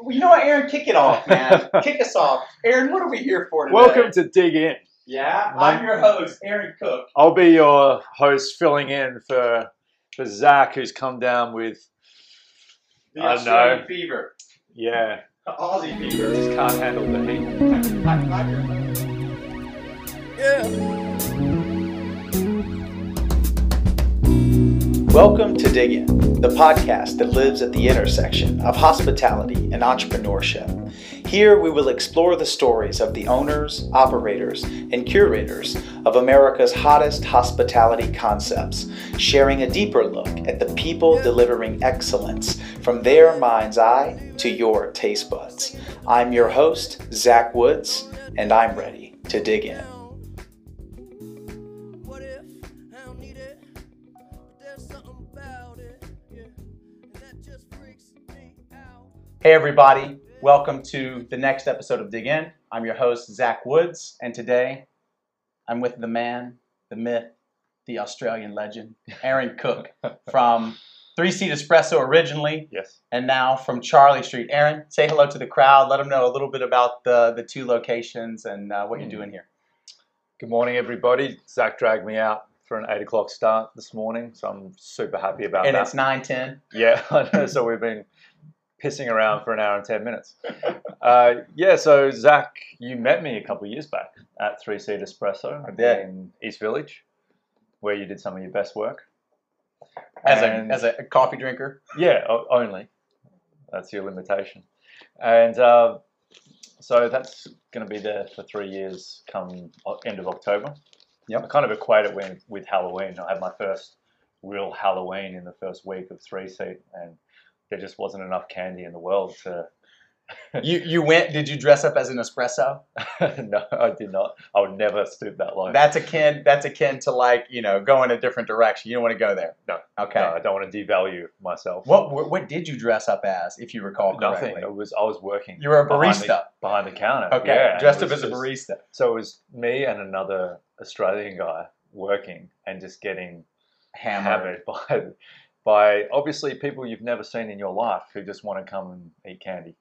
Well, you know what, Aaron? Kick it off, man. kick us off. Aaron, what are we here for today? Welcome to Dig In. Yeah, My- I'm your host, Aaron Cook. I'll be your host, filling in for for Zach, who's come down with The I Australian know. fever. yeah, Aussie fever. just can't handle the heat. I- Welcome to Dig In, the podcast that lives at the intersection of hospitality and entrepreneurship. Here we will explore the stories of the owners, operators, and curators of America's hottest hospitality concepts, sharing a deeper look at the people delivering excellence from their mind's eye to your taste buds. I'm your host, Zach Woods, and I'm ready to dig in. Hey, everybody. Welcome to the next episode of Dig In. I'm your host, Zach Woods, and today I'm with the man, the myth, the Australian legend, Aaron Cook from Three Seat Espresso originally, Yes. and now from Charlie Street. Aaron, say hello to the crowd. Let them know a little bit about the, the two locations and uh, what you're Mm. doing here. Good morning, everybody. Zach dragged me out for an eight o'clock start this morning, so I'm super happy about And that. And it's 910. Yeah, I know. So we've been pissing around for an hour and 10 minutes. Uh, yeah, so Zach, you met me a couple of years back at Three Seat Espresso in East Village, where you did some of your best work. As, And- a, as a coffee drinker. Yeah, only. That's your limitation. And uh, so that's going to be there for three years come end of October. Yep. I kind of equate it with, with Halloween. I had my first real Halloween in the first week of three seat, and there just wasn't enough candy in the world to. You, you went, did you dress up as an espresso? no, I did not. I would never stoop that low. That's akin. That's akin to like you know going a different direction. You don't want to go there. No. Okay. No, I don't want to devalue myself. What, what what did you dress up as, if you recall correctly? Nothing. It was I was working. You were a behind barista. the, behind the counter. Okay, yeah, dressed up as a barista. So it was me and another Australian guy working and just getting Hammered. hammered by, by obviously people you've never seen in your life who just want to come and eat candy.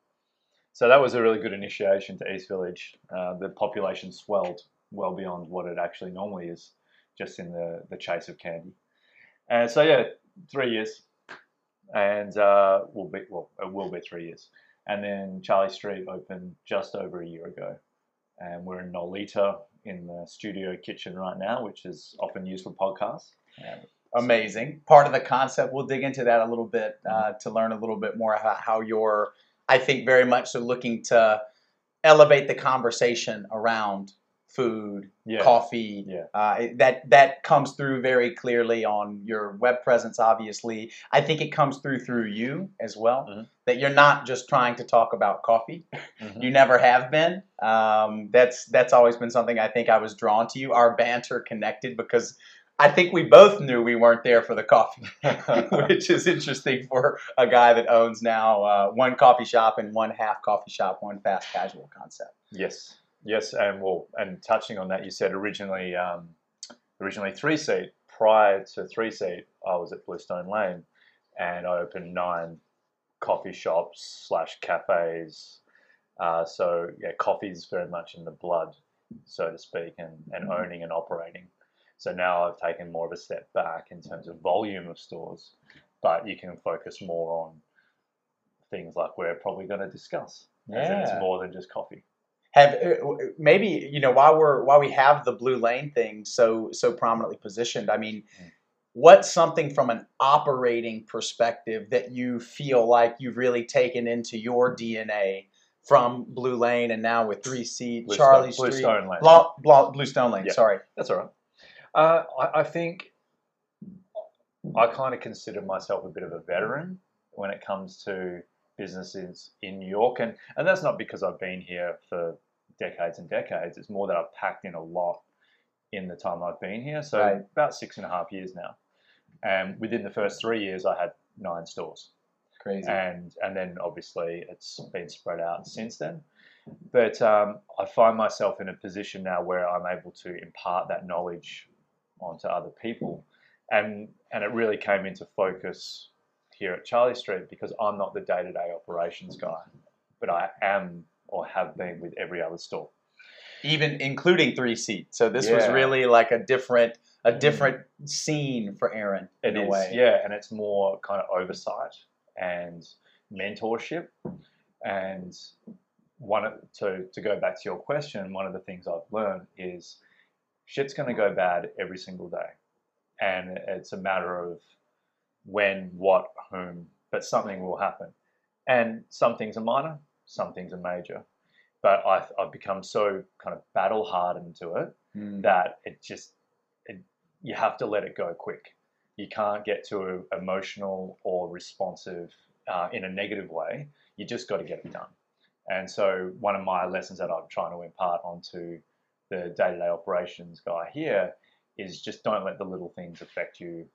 So that was a really good initiation to East Village. Uh, the population swelled well beyond what it actually normally is, just in the, the chase of candy. And so yeah, three years, and uh, will be well, it will be three years. And then Charlie Street opened just over a year ago, and we're in Nolita in the studio kitchen right now, which is often used for podcasts. Amazing. Part of the concept. We'll dig into that a little bit uh, Mm-hmm. to learn a little bit more about how you're. I think very much so looking to elevate the conversation around food, Yeah. coffee. Yeah. Uh, that that comes through very clearly on your web presence. Obviously, I think it comes through through you as well. Mhm. That you're not just trying to talk about coffee. Mhm. You never have been. Um, that's that's always been something I think I was drawn to you. Our banter connected because I think we both knew we weren't there for the coffee, which is interesting for a guy that owns now uh, one coffee shop and one half coffee shop, one fast casual concept. Yes, yes, and well, and touching on that, you said originally, um, originally three seat. Prior to three seat, I was at Bluestone Lane, and I opened nine coffee shops slash cafes. Uh, so yeah, coffee is very much in the blood, so to speak, and, and owning and operating. So now I've taken more of a step back in terms of volume of stores, but you can focus more on things like we're probably going to discuss. In it's more than just coffee. Have uh, maybe you know while we're while we have the blue lane thing so so prominently positioned. I mean, Mm. what's something from an operating perspective that you feel like you've really taken into your DNA from Blue Lane and now with Three Seat, Blue Charlie Stone- Blue Street, Stone Lane. Bla, Bluestone Lane. Yeah. Sorry. That's all right. Uh, I, I think I kind of consider myself a bit of a veteran when it comes to businesses in New York, and and that's not because I've been here for decades and decades. It's more that I've packed in a lot in the time I've been here. So Right. about six and a half years now, and within the first three years, I had nine stores Crazy. and and then obviously it's been spread out since then. But um, I find myself in a position now where I'm able to impart that knowledge onto other people, and and it really came into focus here at Charlie Street because I'm not the day-to-day operations guy. but I am or have been with every other store. even including three seat. So this was really like a different a mm. different scene for Aaron It in a is, way. yeah, and it's more kind of oversight and mentorship. And one of, to to go back to your question, one of the things I've learned is shit's going to go bad every single day, and it's a matter of when, what, whom, but something will happen. And some things are minor, some things are major. But I've, I've become so kind of battle hardened to it Mm. that it just it, you have to let it go quick. You can't get too emotional or responsive uh, in a negative way. You just got to get it done. And so one of my lessons that I'm trying to impart onto the day-to-day operations guy here is just don't let the little things affect you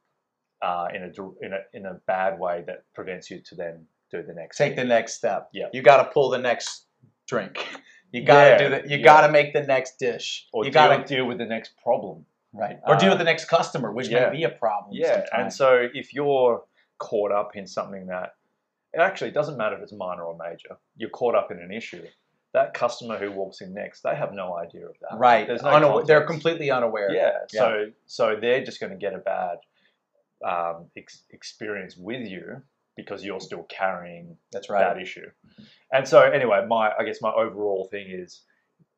uh, in a in a in a bad way that prevents you to then do the next. Take the next step. Yeah. You got to pull the next drink. You got to Yeah, do that. You yeah. got to make the next dish. or you got to deal with the next problem. right. Or deal with the next customer, which yeah. may be a problem. Yeah, and so if you're caught up in something that it actually doesn't matter if it's minor or major, you're caught up in an issue. That customer who walks in next, they have no idea of that. right, There's no they're completely unaware. Yeah, so so they're just going to get a bad um, ex- experience with you because you're still carrying That's right. that issue. And so anyway, my I guess my overall thing is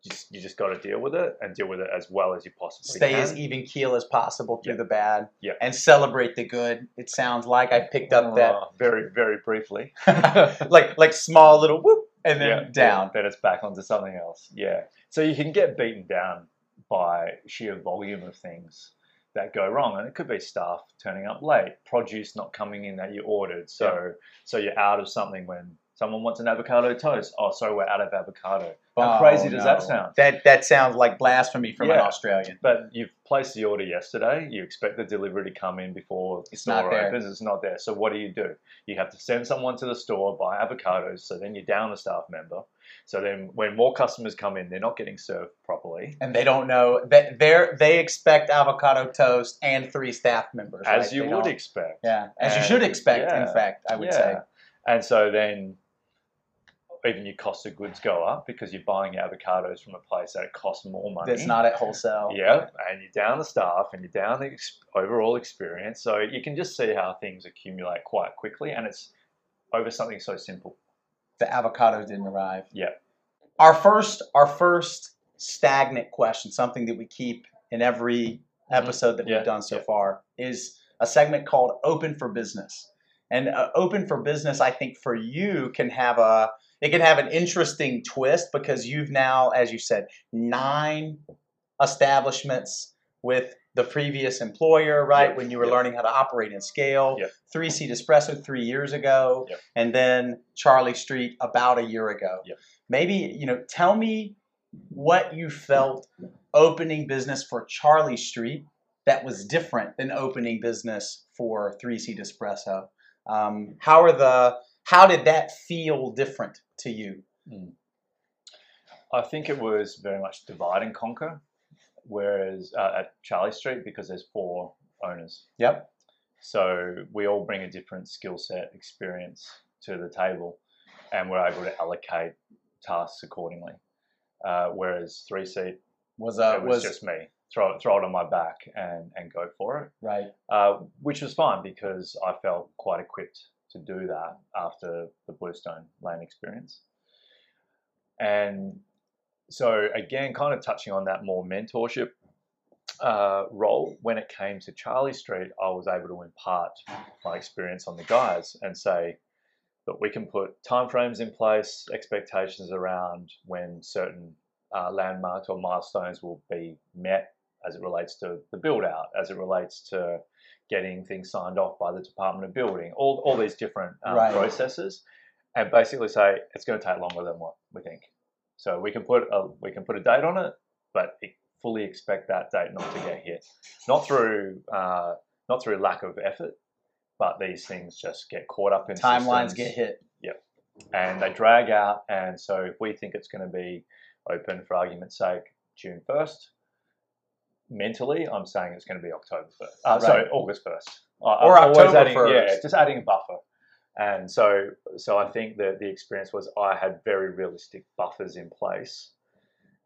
just you just got to deal with it and deal with it as well as you possibly can. Stay can. as even keel as possible through Yeah. the bad. Yeah. And celebrate the good. It sounds like I picked up that Uh, very very briefly. like like small little whoop and then yeah, down. Then it's back onto something else. Yeah. So you can get beaten down by sheer volume of things that go wrong, and it could be staff turning up late, produce not coming in that you ordered. So so you're out of something when someone wants an avocado toast. Oh, sorry, we're out of avocado. How Oh, crazy does that sound? That that sounds like blasphemy from an Australian. But you've placed the order yesterday. You expect the delivery to come in before the It's store not there. opens. It's not there. So what do you do? You have to send someone to the store buy avocados. So then you're down a staff member. So then when more customers come in, they're not getting served properly. And they don't know that they're they expect avocado toast and three staff members. As right? you They would don't- expect. Yeah, as you should expect. In fact, I would say. And so then even your cost of goods go up because you're buying avocados from a place that it costs more money. That's not at wholesale. Yeah, and you're down the staff and you're down the ex- overall experience. So you can just see how things accumulate quite quickly, and it's over something so simple. The avocados didn't arrive. Yeah. Our first, our first stagnant question, something that we keep in every episode that Mm-hmm. Yeah, we've done so yeah. far, is a segment called "Open for Business." And uh, "Open for Business," I think for you can have a it can have an interesting twist because you've now, as you said, nine establishments with the previous employer, right? Yep, When you were yep. learning how to operate and scale. Yep. Three Seat Espresso three years ago, and then Charlie Street about a year ago. Maybe you know, tell me what you felt opening business for Charlie Street that was different than opening business for Three Seat Espresso. Um, how are the how did that feel different to you? I think it was very much divide and conquer, whereas uh, at Charlie Street, because there's four owners, Yep. so we all bring a different skill set, experience to the table, and we're able to allocate tasks accordingly. Uh, whereas three seat, Was uh it was, was, just me. Throw it, throw it on my back and, and go for it. right. uh, which was fine because I felt quite equipped to do that after the Bluestone Lane experience. And so, again, kind of touching on that more mentorship uh, role, when it came to Charlie Street, I was able to impart my experience on the guys and say that we can put timeframes in place, expectations around when certain uh, landmarks or milestones will be met as it relates to the build out, as it relates to getting things signed off by the Department of Building, all, all these different um, Right. processes, and basically say it's going to take longer than what we think. So we can put a we can put a date on it, but fully expect that date not to get hit, not through uh, not through lack of effort, but these things just get caught up in Timelines systems get hit. Yep, and they drag out. And so if we think it's going to be open for argument's sake June first, mentally I'm saying it's going to be October first. Uh, Sorry, August first. Or October adding, 1st. Yeah, just adding a buffer. And so, so I think that the experience was I had very realistic buffers in place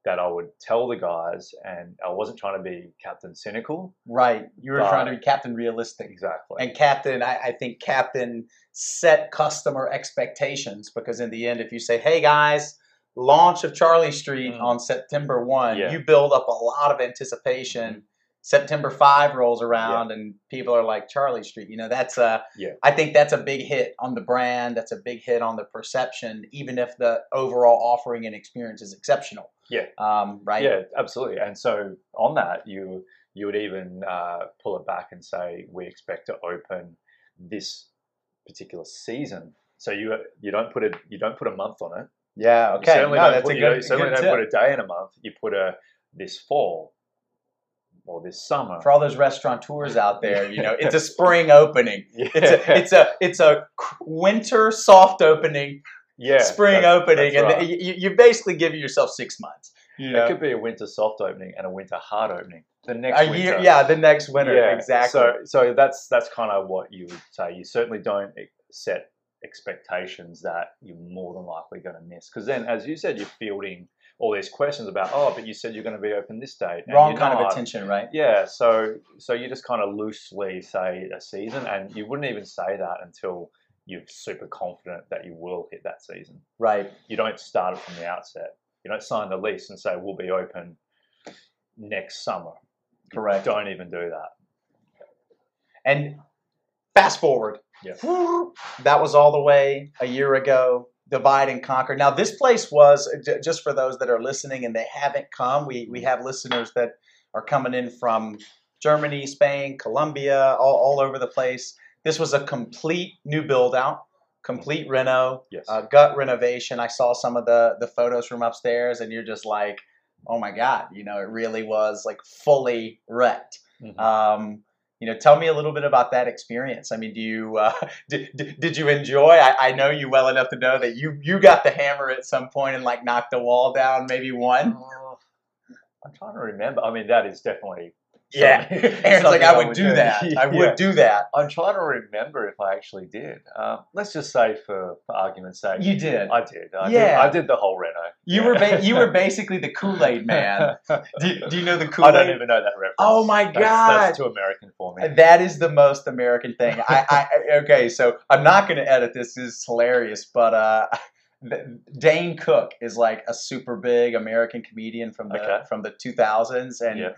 that I would tell the guys, and I wasn't trying to be Captain Cynical. Right. You were trying to be Captain Realistic. Exactly. And Captain, I, I think Captain set customer expectations because in the end, if you say, "Hey guys, launch of Charlie Street Mm. on September one," Yeah. you build up a lot of anticipation. September five rolls around and people are like Charlie Street. You know, that's a. Yeah. I think that's a big hit on the brand. That's a big hit on the perception, even if the overall offering and experience is exceptional. Yeah. Um, right. Yeah, absolutely. And so on that, you you would even uh, pull it back and say we expect to open this particular season. So you you don't put a you don't put a month on it. Yeah. You Okay. certainly No, don't that's put, a you good, you certainly don't tip. put a day in a month. You put a this fall or this summer. for all those restaurateurs out there, you know, it's a spring opening. yeah, It's a it's a it's a winter soft opening, yeah, spring opening, that's and right. you, you basically give yourself six months. You It could be a winter soft opening and a winter hard opening. The next a winter. year, yeah, the next winter, Yeah, exactly. So, so that's that's kind of what you would say. You certainly don't set expectations that you're more than likely going to miss, because then, as you said, you're fielding all these questions about, oh, but you said you're going to be open this date. and Wrong kind of attention, right? Yeah, so so you just kind of loosely say a season, and you wouldn't even say that until you're super confident that you will hit that season. Right. You don't start it from the outset. You don't sign the lease and say we'll be open next summer. Correct. Don't even do that. And fast forward. Yeah. That was all the way a year ago. Divide and conquer. Now, this place was j- just for those that are listening and they haven't come. We we have listeners that are coming in from Germany, Spain, Colombia, all, all over the place. This was a complete new build out, complete reno, Yes. uh, gut renovation. I saw some of the the photos from upstairs, and you're just like, oh my god, you know, it really was like fully wrecked. Mhm. Um, you know, tell me a little bit about that experience. I mean, do you uh, did, did, you enjoy? I, I know you well enough to know that you you got the hammer at some point and like knocked the wall down, maybe one. Oh, I'm trying to remember. I mean, that is definitely. Yeah, Aaron's like, I would do that. I Yeah. would do that. I'm trying to remember if I actually did. Um, let's just say, for, for argument's sake, You did. I did. I Yeah. did. I did the whole reno. You Yeah. were ba- you were basically the Kool Aid man. Do you, do you know the Kool I don't Aid? even know that reference. Oh my That's, God. that's too American for me. That is the most American thing. I, I okay, so I'm not going to edit this. This is hilarious, but uh, Dane Cook is like a super big American comedian from the Okay. from the 2000s, and Yeah.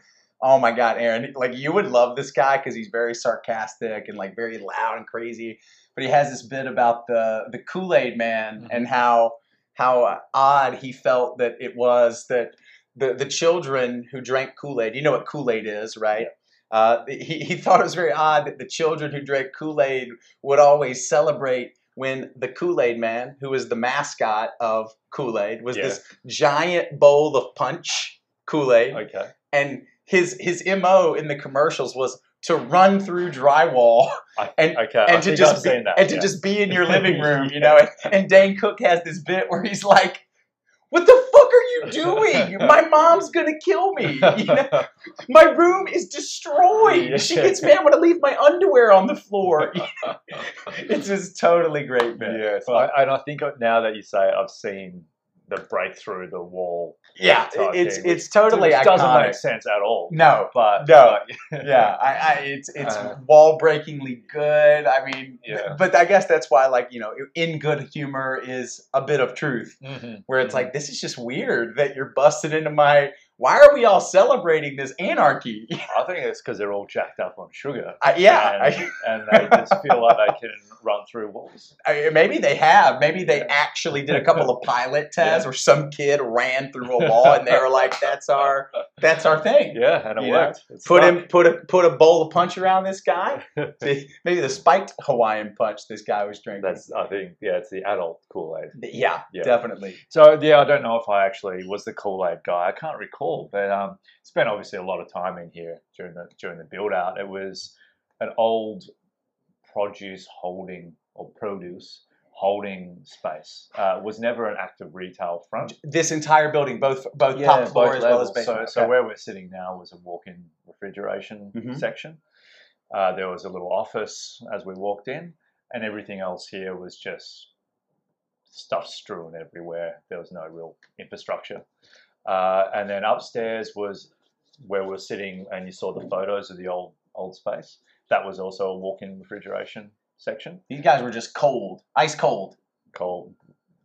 Oh my god, Aaron, like you would love this guy because he's very sarcastic and like very loud and crazy. But he has this bit about the the Kool Aid Man Mhm. and how how odd he felt that it was that the the children who drank Kool Aid. You know what Kool Aid is, right? Uh, he, he thought it was very odd that the children who drank Kool Aid would always celebrate when the Kool Aid Man, who was the mascot of Kool Aid, was Yeah. this giant bowl of punch Kool Aid, Okay. and his his mo in the commercials was to run through drywall I, And- I and to just be, and to just be in your living room, you know. And, and Dane Cook has this bit where he's like, "What the fuck are you doing? My mom's gonna kill me. You know? My room is destroyed. She Yeah. gets mad when I leave my underwear on the floor. it's just totally great, man. Yes, But- I, and I think now that you say, it, I've seen the breakthrough the wall. yeah, it's thing, it's totally doesn't iconic. make sense at all. No, But No. but- yeah, I, I it's it's Uh. wall breakingly good. I mean, Yeah. but I guess that's why, like you know, in good humor is a bit of truth. Mhm. where it's Mhm. like this is just weird that you're busted into my why are we all celebrating this anarchy I think it's because they're all jacked up on sugar. I, yeah and, and they just feel like they can run through walls. I, I- maybe they have maybe they Yeah. actually did a couple of pilot tests Yeah. where some kid ran through a wall and they were like that's our that's our thing Yeah, and it You worked. Put him put a put a bowl of punch around this guy maybe the spiked hawaiian punch this guy was drinking That's I think yeah, it's the adult Kool Aid. yeah, Yeah. definitely So yeah, I don't know if I actually was the Kool Aid guy. I can't recall, but um, spent obviously a lot of time in here during the during the build out. It was an old produce holding or produce holding space. Uh, it was never an active retail front. this entire building both both Yeah, top floor as well as basement So, so Okay. where we're sitting now was a walk-in refrigeration Mhm. section. Uh, there was a little office as we walked in, and everything else here was just stuff strewn everywhere. There was no real infrastructure. Uh, and then upstairs was where we're sitting, and you saw the photos of the old old space. That was also a walk-in refrigeration section. These guys were just cold, ice cold, Cold,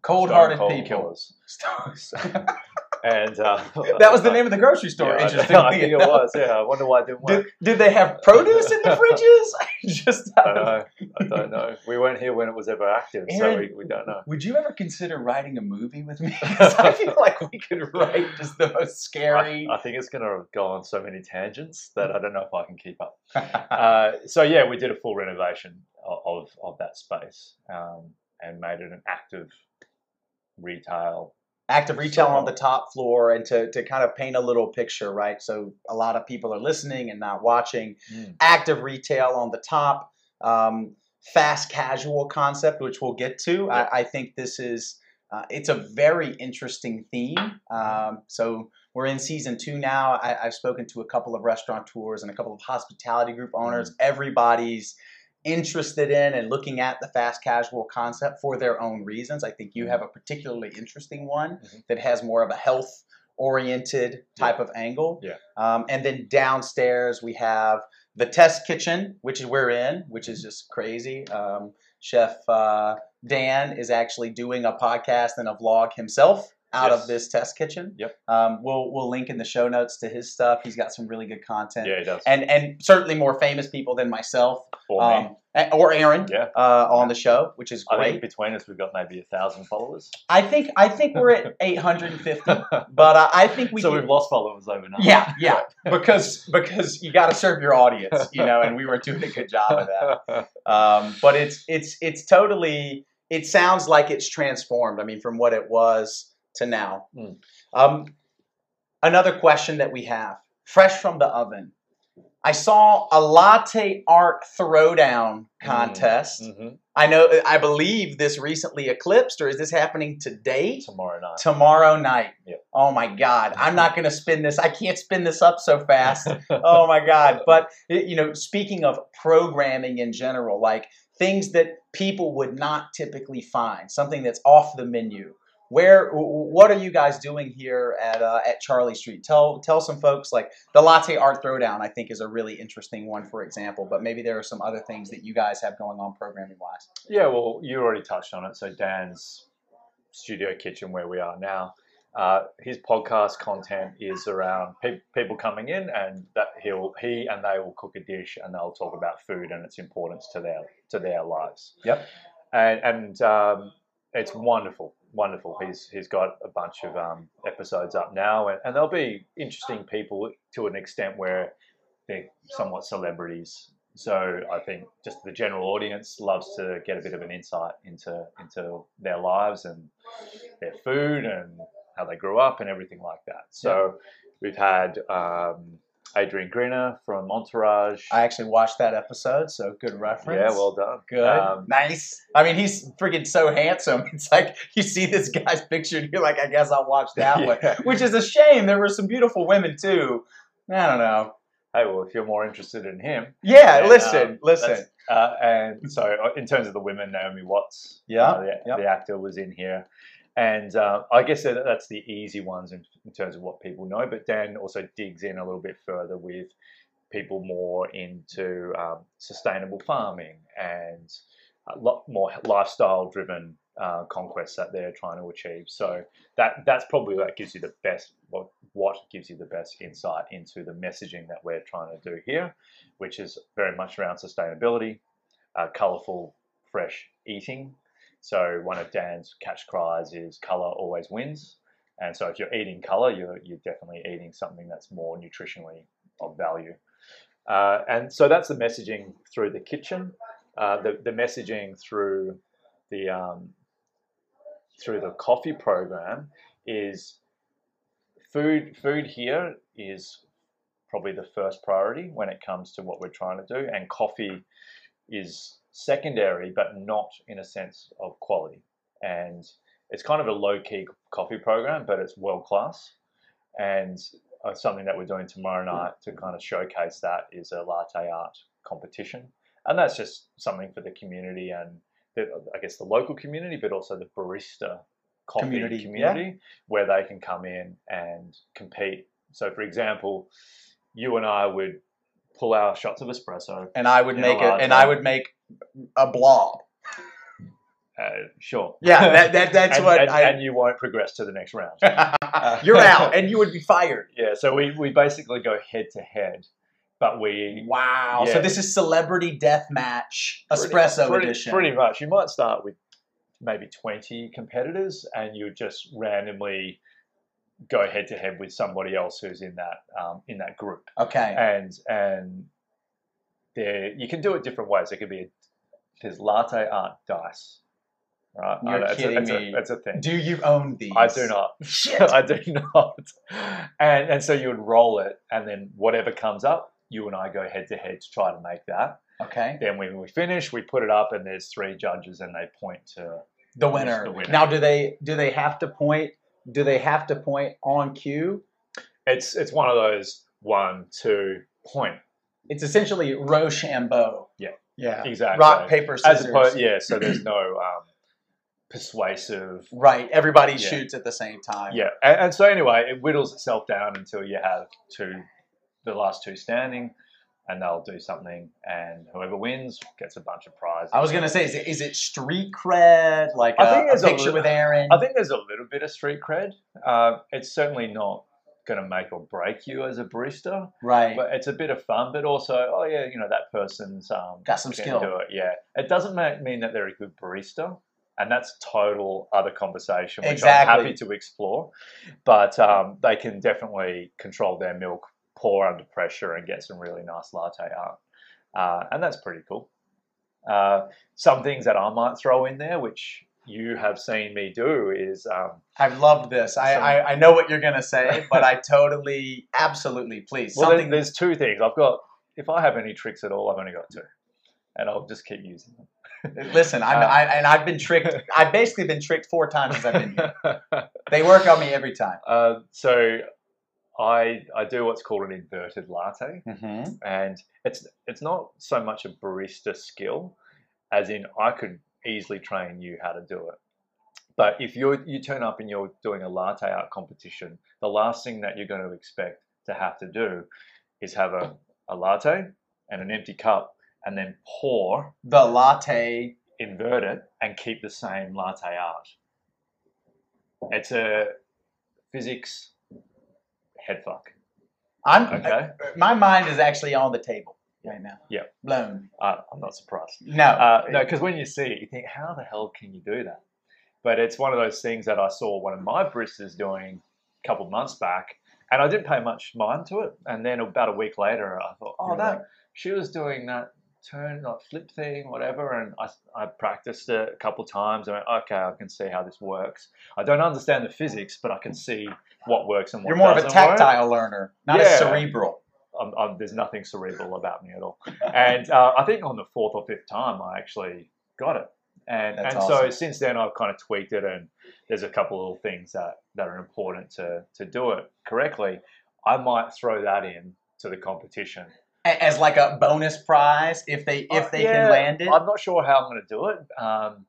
cold-hearted cold people. killers. And uh, that was the name of the grocery store. Yeah, I- interestingly I think it was. Yeah, I wonder why it didn't work. Did, did they have produce in the fridges? just I don't know. I don't know. We weren't here when it was ever active, so we, we don't know. Would you ever consider writing a movie with me? I feel like we could write just the most scary. I, I think it's going to go on so many tangents that I don't know if I can keep up. Uh, so yeah, we did a full renovation of of, of that space um, and made it an active retail. Active retail on the top floor and to, to kind of paint a little picture, right? So a lot of people are listening and not watching. Mm. Active retail on the top, um, fast casual concept, which we'll get to. I, I think this is uh, it's a very interesting theme. Um, so we're in season two now. I, I've spoken to a couple of restaurateurs and a couple of hospitality group owners. Everybody's interested in and looking at the fast casual concept for their own reasons. I think you have a particularly interesting one Mhm. that has more of a health oriented type of angle. Yeah. Um, and then downstairs we have the test kitchen, which is we're in, which is just crazy. Um, Chef uh, Dan is actually doing a podcast and a vlog himself out Yes. of this test kitchen. Yep. Um, we'll we'll link in the show notes to his stuff. He's got some really good content. Yeah, he does. And and certainly more famous people than myself or um, a- or Aaron Yeah. uh, on the show, which is I great. think between us, we've got maybe a thousand followers. I think I think we're at 850, but uh, I think we so can- we've lost followers overnight. yeah yeah because because you got to serve your audience, you know, and we were doing a good job of that. Um, but it's it's it's totally it sounds like it's transformed. I mean, from what it was to now. Mm. Um, another question that we have, fresh from the oven. I saw a latte art throwdown contest. hmm I know, I believe this recently eclipsed, or is this happening today? Tomorrow night. Tomorrow night. Yep. Oh my God. I'm not going to spin this. I can't spin this up so fast. oh my God. But, you know, speaking of programming in general, like things that people would not typically find, something that's off the menu. Where, w- w- what are you guys doing here at uh, at Charlie Street? Tell tell some folks like the latte art throwdown. I think is a really interesting one, for example. But maybe there are some other things that you guys have going on programming wise. Yeah, well, you already touched on it. So Dan's studio kitchen, where we are now, uh, his podcast content is around pe- people coming in, and that he'll he and they will cook a dish, and they'll talk about food and its importance to their to their lives. Yep. And and um, it's wonderful, wonderful. He's he's got a bunch of um, episodes up now, and, and they'll be interesting people to an extent where they're somewhat celebrities. So I think just the general audience loves to get a bit of an insight into into their lives and their food and how they grew up and everything like that. So we've had um, Adrian Grenier from Entourage. I actually watched that episode, so good reference. yeah, well done. Good. Um, nice. I mean, he's freaking so handsome. It's like you see this guy's picture and you're like, I guess I'll watch that one. Which is a shame. There were some beautiful women too. I don't know. Hey, well, if you're more interested in him, Yeah, then, listen, um, listen. Uh, and so, uh, in terms of the women, Naomi Watts, Yeah, uh, the, yeah. the actor, was in here, and uh, I guess that that's the easy ones in, in terms of what people know. But Dan also digs in a little bit further with people more into um, sustainable farming and a lot more lifestyle-driven uh, conquests that they're trying to achieve. So that that's probably what gives you the best what what gives you the best insight into the messaging that we're trying to do here, which is very much around sustainability, uh, colorful, fresh eating. So one of Dan's catch cries is "color always wins," and so if you're eating color, you're you're definitely eating something that's more nutritionally of value. Uh, and so that's the messaging through the kitchen, uh, the the messaging through the um, through the coffee program is food food here is probably the first priority when it comes to what we're trying to do. And coffee is secondary but not in a sense of quality and it's kind of a low-key coffee program but it's world class and uh, something that we're doing tomorrow night to kind of showcase that is a latte art competition and that's just something for the community and the, I guess the local community, but also the barista coffee Community, community, yeah. where they can come in and compete. So, for example, you and I would pull our shots of espresso. And I would make it, and. I would make a blob. Uh, sure. Yeah, that, that that's and, what and, I. and you won't progress to the next round. You're out, and you would be fired. Yeah, so we, we basically go head to head, but we Wow. So this is celebrity death match pretty- espresso pretty, edition. Pretty much. You might start with maybe 20 competitors and you just randomly go head to head with somebody else who's in that um, in that group. Okay. And and there you can do it different ways. It could be a, there's latte art dice. Right? You're know, it's a- kidding it's a- me. it's a thing. Do you own these? I do not. Shit. I do not. And and so you would roll it, and then whatever comes up, you and I go head to head to try to make that. Okay. Then when we finish, we put it up, and there's three judges, and they point to. The winner. the winner? Now, do they do they have to point? Do they have to point on cue? It's it's one of those one two point It's essentially Rochambeau. Yeah. Yeah. exactly. Rock paper As scissors. opposed, yeah. So there's no um, persuasive. Right. Everybody Yeah. shoots at the same time. Yeah, and, and so anyway, it whittles itself down until you have two, the last two standing, and they'll do something, and whoever wins gets a bunch of prizes. I was gonna say, is it is it street cred? Like I a, think a there's a picture little- with Aaron? I think there's a little bit of street cred. Uh, it's certainly not going to make or break you as a barista, right. but it's a bit of fun. But also, oh yeah, you know that person's um, Got some skill. Do it. Yeah, it doesn't ma- mean that they're a good barista. And that's total other conversation, which Exactly. I'm happy to explore. But um, they can definitely control their milk, pour under pressure, and get some really nice latte art. Uh, and that's pretty cool. Uh, some things that I might throw in there, which you have seen me do, is um, I've loved this. I, Some- I, I know what you're gonna say, but I totally, absolutely, please. well, Something there's two things. I've got, if I have any tricks at all, I've only got two, and I'll just keep using them. Listen, I'm, Uh, I, and I've been tricked. I've basically been tricked four times since I've been here. They work on me every time. uh, so I I do what's called an inverted latte, Mm-hmm. and it's it's not so much a barista skill, as in I could easily train you how to do it. But if you you turn up and you're doing a latte art competition, the last thing that you're going to expect to have to do is have a, a latte and an empty cup, and then pour, The latte. invert it, and keep the same latte art. It's a physics head fuck. I'm. Okay. my mind is actually on the table right now. Yeah. Blown. Uh, I'm not surprised. No. Uh, no, because when you see it, you think, how the hell can you do that? But it's one of those things that I saw one of my baristas doing a couple of months back, and I didn't pay much mind to it. And then about a week later, I thought, oh, You're that like- she was doing that turn, like flip thing, whatever. And I, I practiced it a couple of times. and went, okay, I can see how this works. I don't understand the physics, but I can see what works and what You're more of a doesn't work. tactile learner, not a cerebral. I'm, I'm, there's nothing cerebral about me at all. And uh, I think on the fourth or fifth time, I actually got it. And That's and so since then, I've kind of tweaked it, and there's a couple of little things that, that are important to to do it correctly. I might throw that in to the competition As like a bonus prize if they if Uh, they yeah, can land it. I'm not sure how I'm going to do it. Um,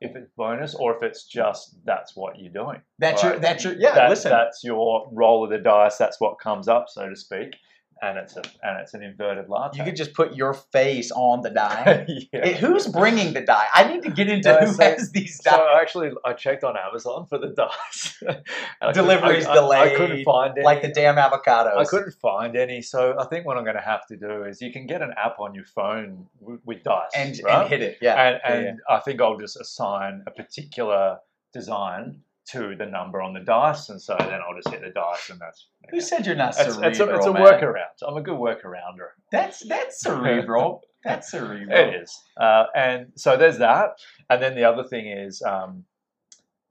if it's bonus or if it's just that's what you're doing. That's your Right. that's your yeah. That- listen, That's your roll of the dice. That's what comes up, so to speak, and it's a and it's an inverted latte. you could just put your face on the die. yeah. Eh, Who's bringing the die? I need to get into No, who so- has these So die. actually, I checked on Amazon for the dice. And I couldn't- I, I- couldn't find any. like the damn avocados. I couldn't find any. So I think what I'm going to have to do is you can get an app on your phone with, with dice, and, right? and hit it. Yeah. and, Yeah, and I think I'll just assign a particular design to the number on the dice, and so then I'll just hit the dice, and that's Who said you're not it's, cerebral? it's a, it's a workaround. I'm a good workarounder. That's that's cerebral. that's cerebral. It is. Uh, and so there's that. And then the other thing is, um,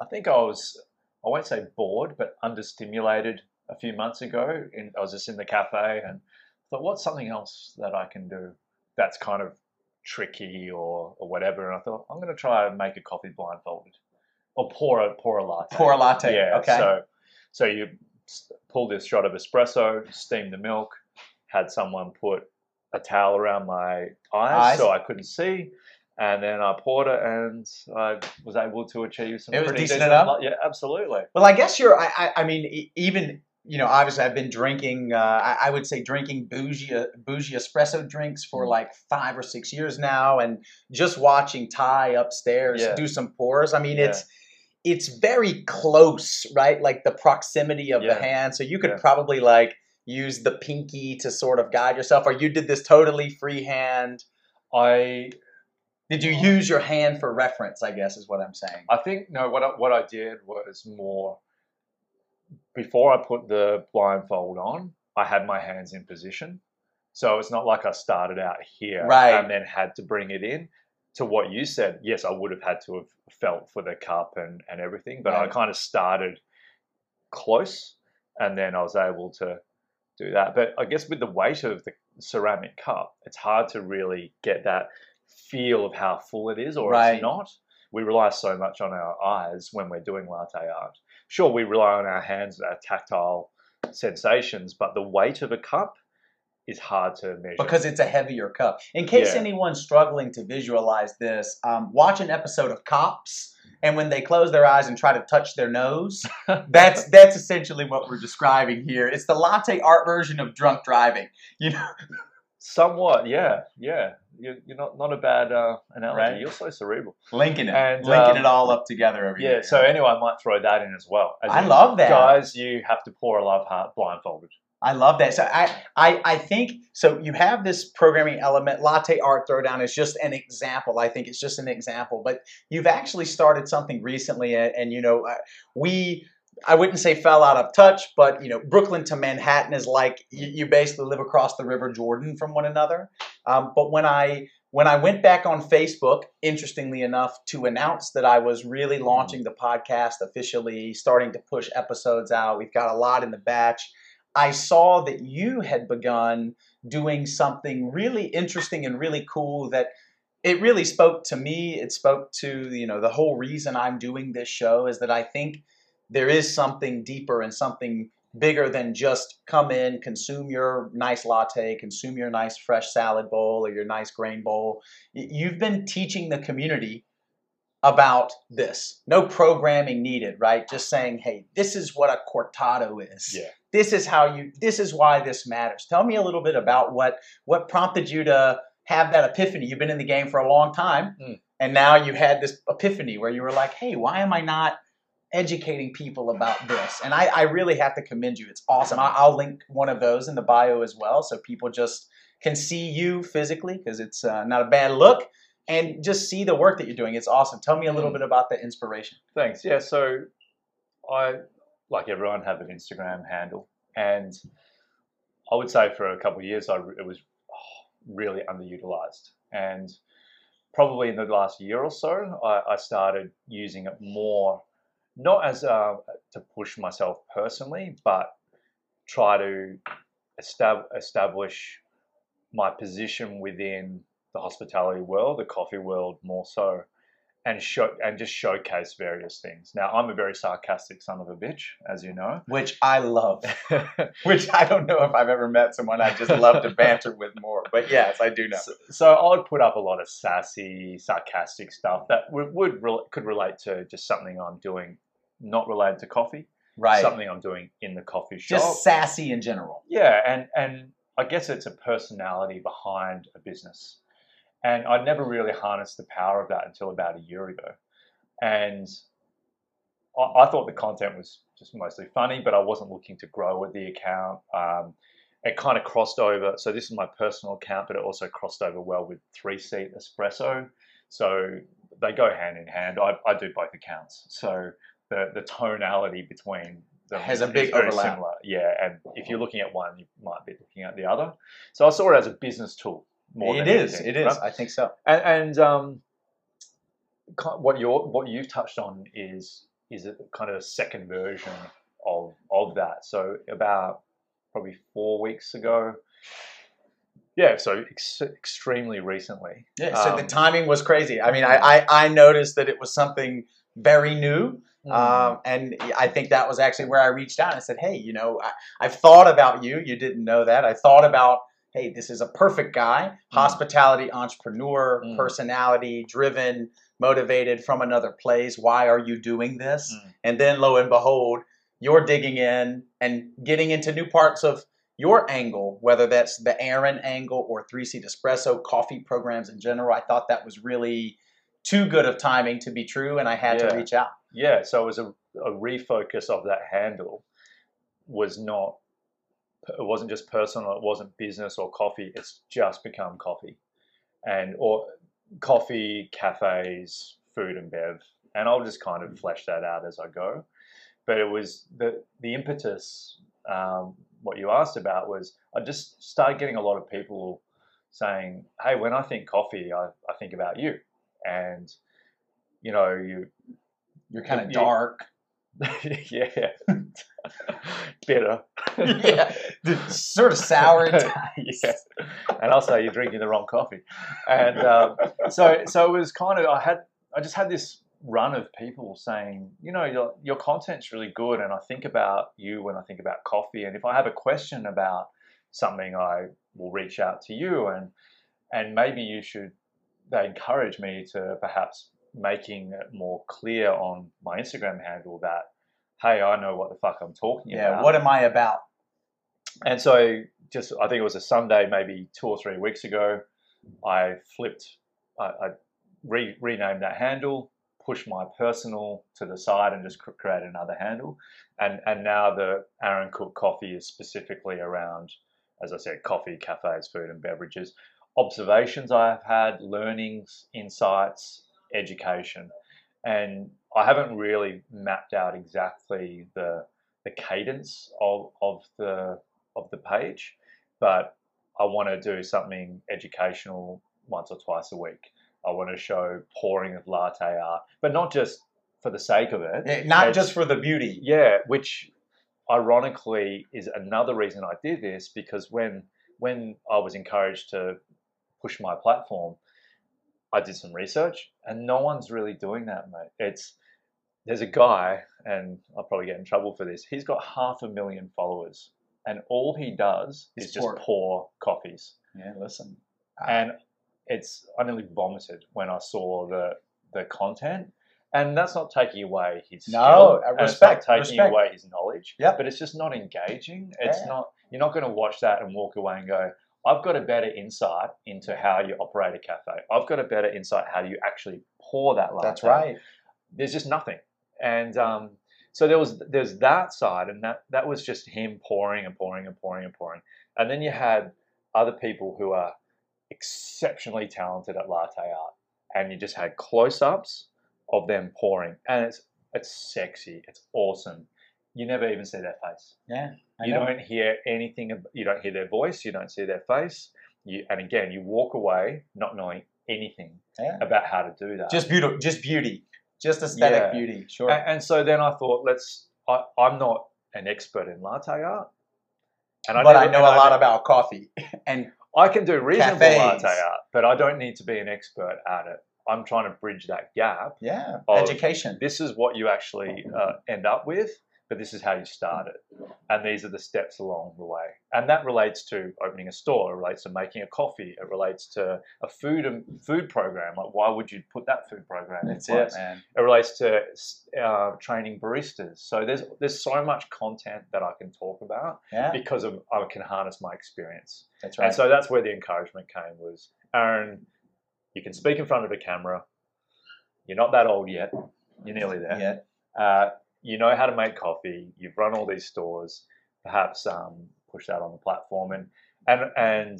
I think I was, I won't say bored, but understimulated a few months ago. In, I was just in the cafe and thought, what's something else that I can do that's kind of tricky or, or whatever? And I thought, I'm going to try and make a coffee blindfolded or pour a, pour a latte. Pour a latte. Yeah. Okay. So, so you pull this shot of espresso, steam the milk, had someone put a towel around my eyes, Eyes. so I couldn't see, and then I poured it, and I was able to achieve some. It was pretty decent enough? Yeah, absolutely. Well, I guess you're. I, I, I mean, even you know, obviously, I've been drinking. Uh, I, I would say drinking bougie, uh, bougie espresso drinks for Mm. like five or six years now, and just watching Ty upstairs Yeah. do some pours. I mean, Yeah. it's it's very close, right? Like the proximity of the hand, so you could Yeah. probably like use the pinky to sort of guide yourself, or you did this totally freehand. I Did you mm. use your hand for reference? I guess is what I'm saying. I think no. What I, what I did was more before I put the blindfold on. I had my hands in position, so it's not like I started out here Right. and then had to bring it in. To what you said, yes, I would have had to have felt for the cup and and everything, but I kind of started close, and then I was able to do that. But I guess with the weight of the ceramic cup, it's hard to really get that feel of how full it is or Right. it's not. We rely so much on our eyes when we're doing latte art. Sure, we rely on our hands, our tactile sensations, but the weight of a cup is hard to measure. because it's a heavier cup. In case Yeah. anyone's struggling to visualize this, um, watch an episode of Cops, and when they close their eyes and try to touch their nose, that's that's essentially what we're describing here. It's the latte art version of drunk driving. You know, somewhat, yeah, yeah. You're, you're not not a bad uh, analogy. Right. You're so cerebral. linking it, And, linking um, it all up together over Yeah. here. So anyway, I might throw that in as well. As I in, love that. guys. You have to pour a love heart blindfolded. I love that. So I, I, I think so. You have this programming element. Latte art throwdown is just an example. I think it's just an example, but you've actually started something recently, and, and you know, uh, we. I wouldn't say fell out of touch, but you know, Brooklyn to Manhattan is like you, you basically live across the River Jordan from one another. Um, but when I when I went back on Facebook, interestingly enough, to announce that I was really launching the podcast officially, starting to push episodes out, we've got a lot in the batch. I saw that you had begun doing something really interesting and really cool that it really spoke to me. It spoke to, you know, the whole reason I'm doing this show is that I think there is something deeper and something bigger than just come in, consume your nice latte, consume your nice fresh salad bowl or your nice grain bowl. You've been teaching the community about this. No programming needed, right? Just saying, hey, this is what a cortado is. Yeah. This is how you this is why this matters. Tell me a little bit about what what prompted you to have that epiphany. You've been in the game for a long time Mm. and now you had this epiphany where you were like, hey, why am I not educating people about this? And I, I really have to commend you. It's awesome. I, I'll link one of those in the bio as well so people just can see you physically because it's uh, not a bad look and just see the work that you're doing. It's awesome. Tell me a little Mm. bit about the inspiration. Thanks. Yeah. So I, like everyone, have an Instagram handle, and I would say for a couple of years, I it was really underutilized, and probably in the last year or so, I, I started using it more, not as uh, to push myself personally, but try to estab- establish my position within the hospitality world, the coffee world more so, and show and just showcase various things. Now, I'm a very sarcastic son of a bitch, as you know. Which I love. Which I don't know if I've ever met someone I just love to banter with more. But yes, I do know. So, so I would put up a lot of sassy, sarcastic stuff that would, would could relate to just something I'm doing, not related to coffee, Right. something I'm doing in the coffee shop. Just sassy in general. Yeah, and and I guess it's a personality behind a business, and I never really harnessed the power of that until about a year ago, and I, I thought the content was just mostly funny, but I wasn't looking to grow with the account. Um, it kind of crossed over. So this is my personal account, but it also crossed over well with Three Seat Espresso. So they go hand in hand. I, I do both accounts. So the the tonality between them Has a big overlap. Similar. Yeah, and if you're looking at one, you might be looking at the other. So I saw it as a business tool. More It is. anything, It is. right? I think so. And, and um, what you're what you've touched on is is a kind of a second version of of that. So about probably four weeks ago. Yeah, so ex- extremely recently. Yeah. So the Um, timing was crazy. I mean, I, I, I noticed that it was something very new. Mm. Um, and I think that was actually where I reached out and said, hey, you know, I, I've thought about you. You didn't know that. I thought about hey, this is a perfect guy, hospitality entrepreneur, Mm. personality driven, motivated from another place. Why are you doing this? Mm. And then lo and behold, you're digging in and getting into new parts of your angle, whether that's the Aaron angle or Three Seat Espresso coffee programs in general. I thought that was really too good of timing to be true, and I had Yeah. to reach out. Yeah, so it was a, a refocus of that handle was not it wasn't just personal, it wasn't business or coffee, it's just become coffee. And or coffee, cafes, food and bev. And I'll just kind of flesh that out as I go. But it was the the impetus um, what you asked about was I just started getting a lot of people saying, Hey, when I think coffee, I, I think about you. And you know, you You're kind of dark. yeah, bitter. yeah, sort of sour yeah, and also you're drinking the wrong coffee, and um, so so it was kind of I had I just had this run of people saying, you know, your your content's really good, and I think about you when I think about coffee, and if I have a question about something, I will reach out to you, and and maybe you should. They encourage me to perhaps making it more clear on my Instagram handle that, hey, I know what the fuck I'm talking Yeah, about. what am I about? And so, just I think it was a Sunday, maybe two or three weeks ago, I flipped, I, I re- renamed that handle, pushed my personal to the side, and just cr- created another handle. And and now the Aaron Cook Coffee is specifically around, as I said, coffee, cafes, food, and beverages. Observations I have had, learnings, insights, education, and I haven't really mapped out exactly the the cadence of, of the of the page, but I want to do something educational once or twice a week. I want to show pouring of latte art, but not just for the sake of it. Eh, Not It's- just for the beauty. Yeah, which ironically is another reason I did this because when when I was encouraged to push my platform, I did some research and no one's really doing that, mate. It's there's a guy, and I'll probably get in trouble for this. He's got half a million followers, and all he does Is is just pour. pour coffees. Yeah, listen. And it's I nearly vomited when I saw the the content. And that's not taking away his skill. No, uh, and it's respect, not taking respect. away his knowledge. Yeah. But it's just not engaging. It's Yeah. not. You're not going to watch that and walk away and go, "I've got a better insight into how you operate a cafe. I've got a better insight how you actually pour that latte." That's right. There's just nothing. And um, so there was there's that side, and that that was just him pouring and pouring and pouring and pouring. And then you had other people who are exceptionally talented at latte art, and you just had close-ups of them pouring, and it's it's sexy, it's awesome. You never even see their face. Yeah. I You know. don't hear anything. You don't hear their voice. You don't see their face. You and again, you walk away not knowing anything Yeah. about how to do that. Just beauty. Just beauty. Just aesthetic Yeah. beauty. Sure. A- And, so then I thought, let's. I, I'm not an expert in latte art, and but I know and a lot about coffee. And I can do reasonable cafes. latte art, but I don't need to be an expert at it. I'm trying to bridge that gap. yeah, education. This is what you actually uh, end up with, but this is how you start it, and these are the steps along the way. And that relates to opening a store. It relates to making a coffee. It relates to a food and food program. Like, why would you put that food program That's in it, man. it relates to uh, training baristas. So there's there's so much content that I can talk about Yeah, because of I can harness my experience. that's right. And so that's where the encouragement came was Aaron, you can speak in front of a camera. You're not that old yet. You're nearly there. yeah, Uh, you know how to make coffee. You've run all these stores. Perhaps um, push that on the platform, and and and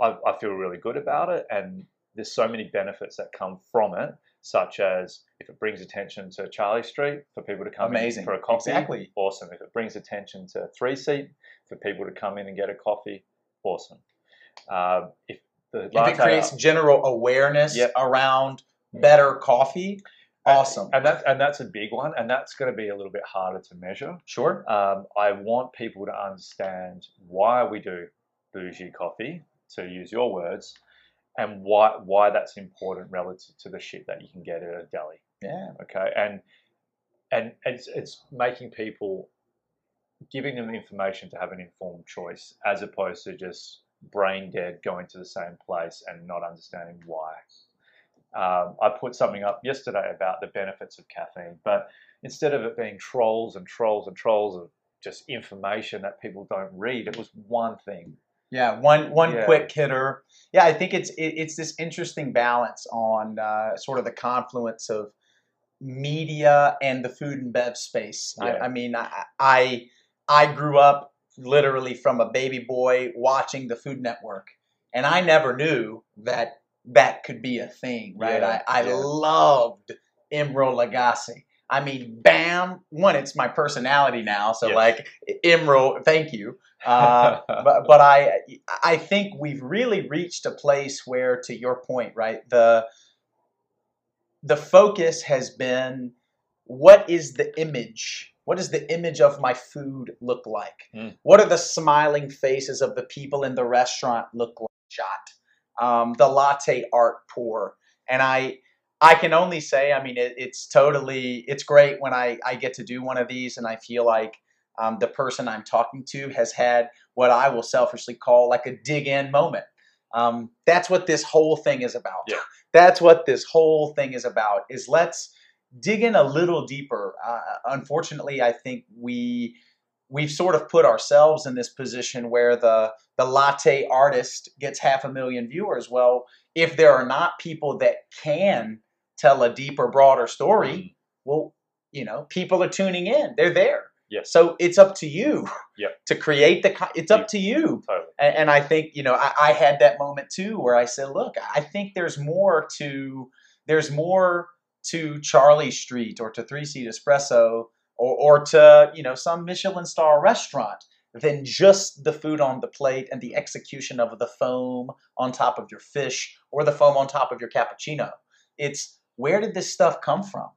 I, I feel really good about it. And there's so many benefits that come from it, such as if it brings attention to Charlie Street for people to come Amazing. in for a coffee, Exactly. awesome. If it brings attention to Three Seat for people to come in and get a coffee, awesome. Um, if the if it creates general awareness Yep. around better coffee, awesome. and that's and that's a big one, and that's going to be a little bit harder to measure. Sure. Um, I want people to understand why we do bougie coffee, to use your words, and why why that's important relative to the shit that you can get at a deli. Yeah. Okay, and and it's it's making people giving them information to have an informed choice as opposed to just brain dead going to the same place and not understanding why. Um, I put something up yesterday about the benefits of caffeine, but instead of it being trolls and trolls and trolls of just information that people don't read, it was one thing. Yeah, one one Yeah. quick hitter. Yeah, I think it's it, it's this interesting balance on uh, sort of the confluence of media and the food and bev space. Yeah. I, I mean, I, I I grew up literally from a baby boy watching the Food Network, and I never knew that that could be a thing. Right? Yeah, I, I yeah. loved Emeril Lagasse. I mean, bam! One, it's my personality now. So Yes. like, Emeril, thank you. Uh, but but I I think we've really reached a place where, to your point, right the the focus has been what is the image? What does the image of my food look like? Mm. What are the smiling faces of the people in the restaurant look like? Shot um, the latte art pour, and I I can only say, I mean, it, it's totally it's great when I I get to do one of these, and I feel like um, the person I'm talking to has had what I will selfishly call like a dig in moment. Um, that's what this whole thing is about. Yeah. That's what this whole thing is about. Is let's dig in a little deeper. Uh, unfortunately, I think we we've sort of put ourselves in this position where the the latte artist gets half a million viewers. Well, if there are not people that can tell a deeper, broader story, Mm. well, you know, people are tuning in. They're there. Yes. So it's up to you Yep. to create the. It's up to you. Totally. And, and I think you know I, I had that moment too where I said, look, I think there's more to there's more to Charlie Street or to Three Seat Espresso or or to you know some Michelin star restaurant than just the food on the plate and the execution of the foam on top of your fish or the foam on top of your cappuccino. It's where did this stuff come from?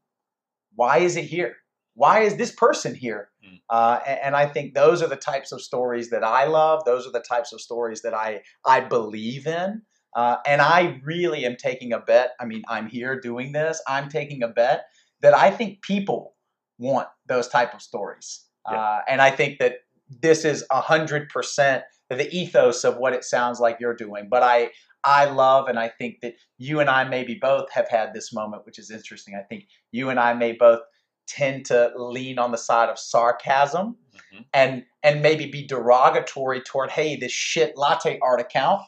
Why is it here? Why is this person here? Mm. Uh, a- and, I think those are the types of stories that I love. Those are the types of stories that I I believe in. Uh, and I really am taking a bet. I mean, I'm here doing this. I'm taking a bet that I think people want those type of stories. Yeah. Uh, and I think that this is a hundred percent the ethos of what it sounds like you're doing. But I I love and I think that you and I maybe both have had this moment, which is interesting. I think you and I may both tend to lean on the side of sarcasm Mhm. and and maybe be derogatory toward hey this shit latte art account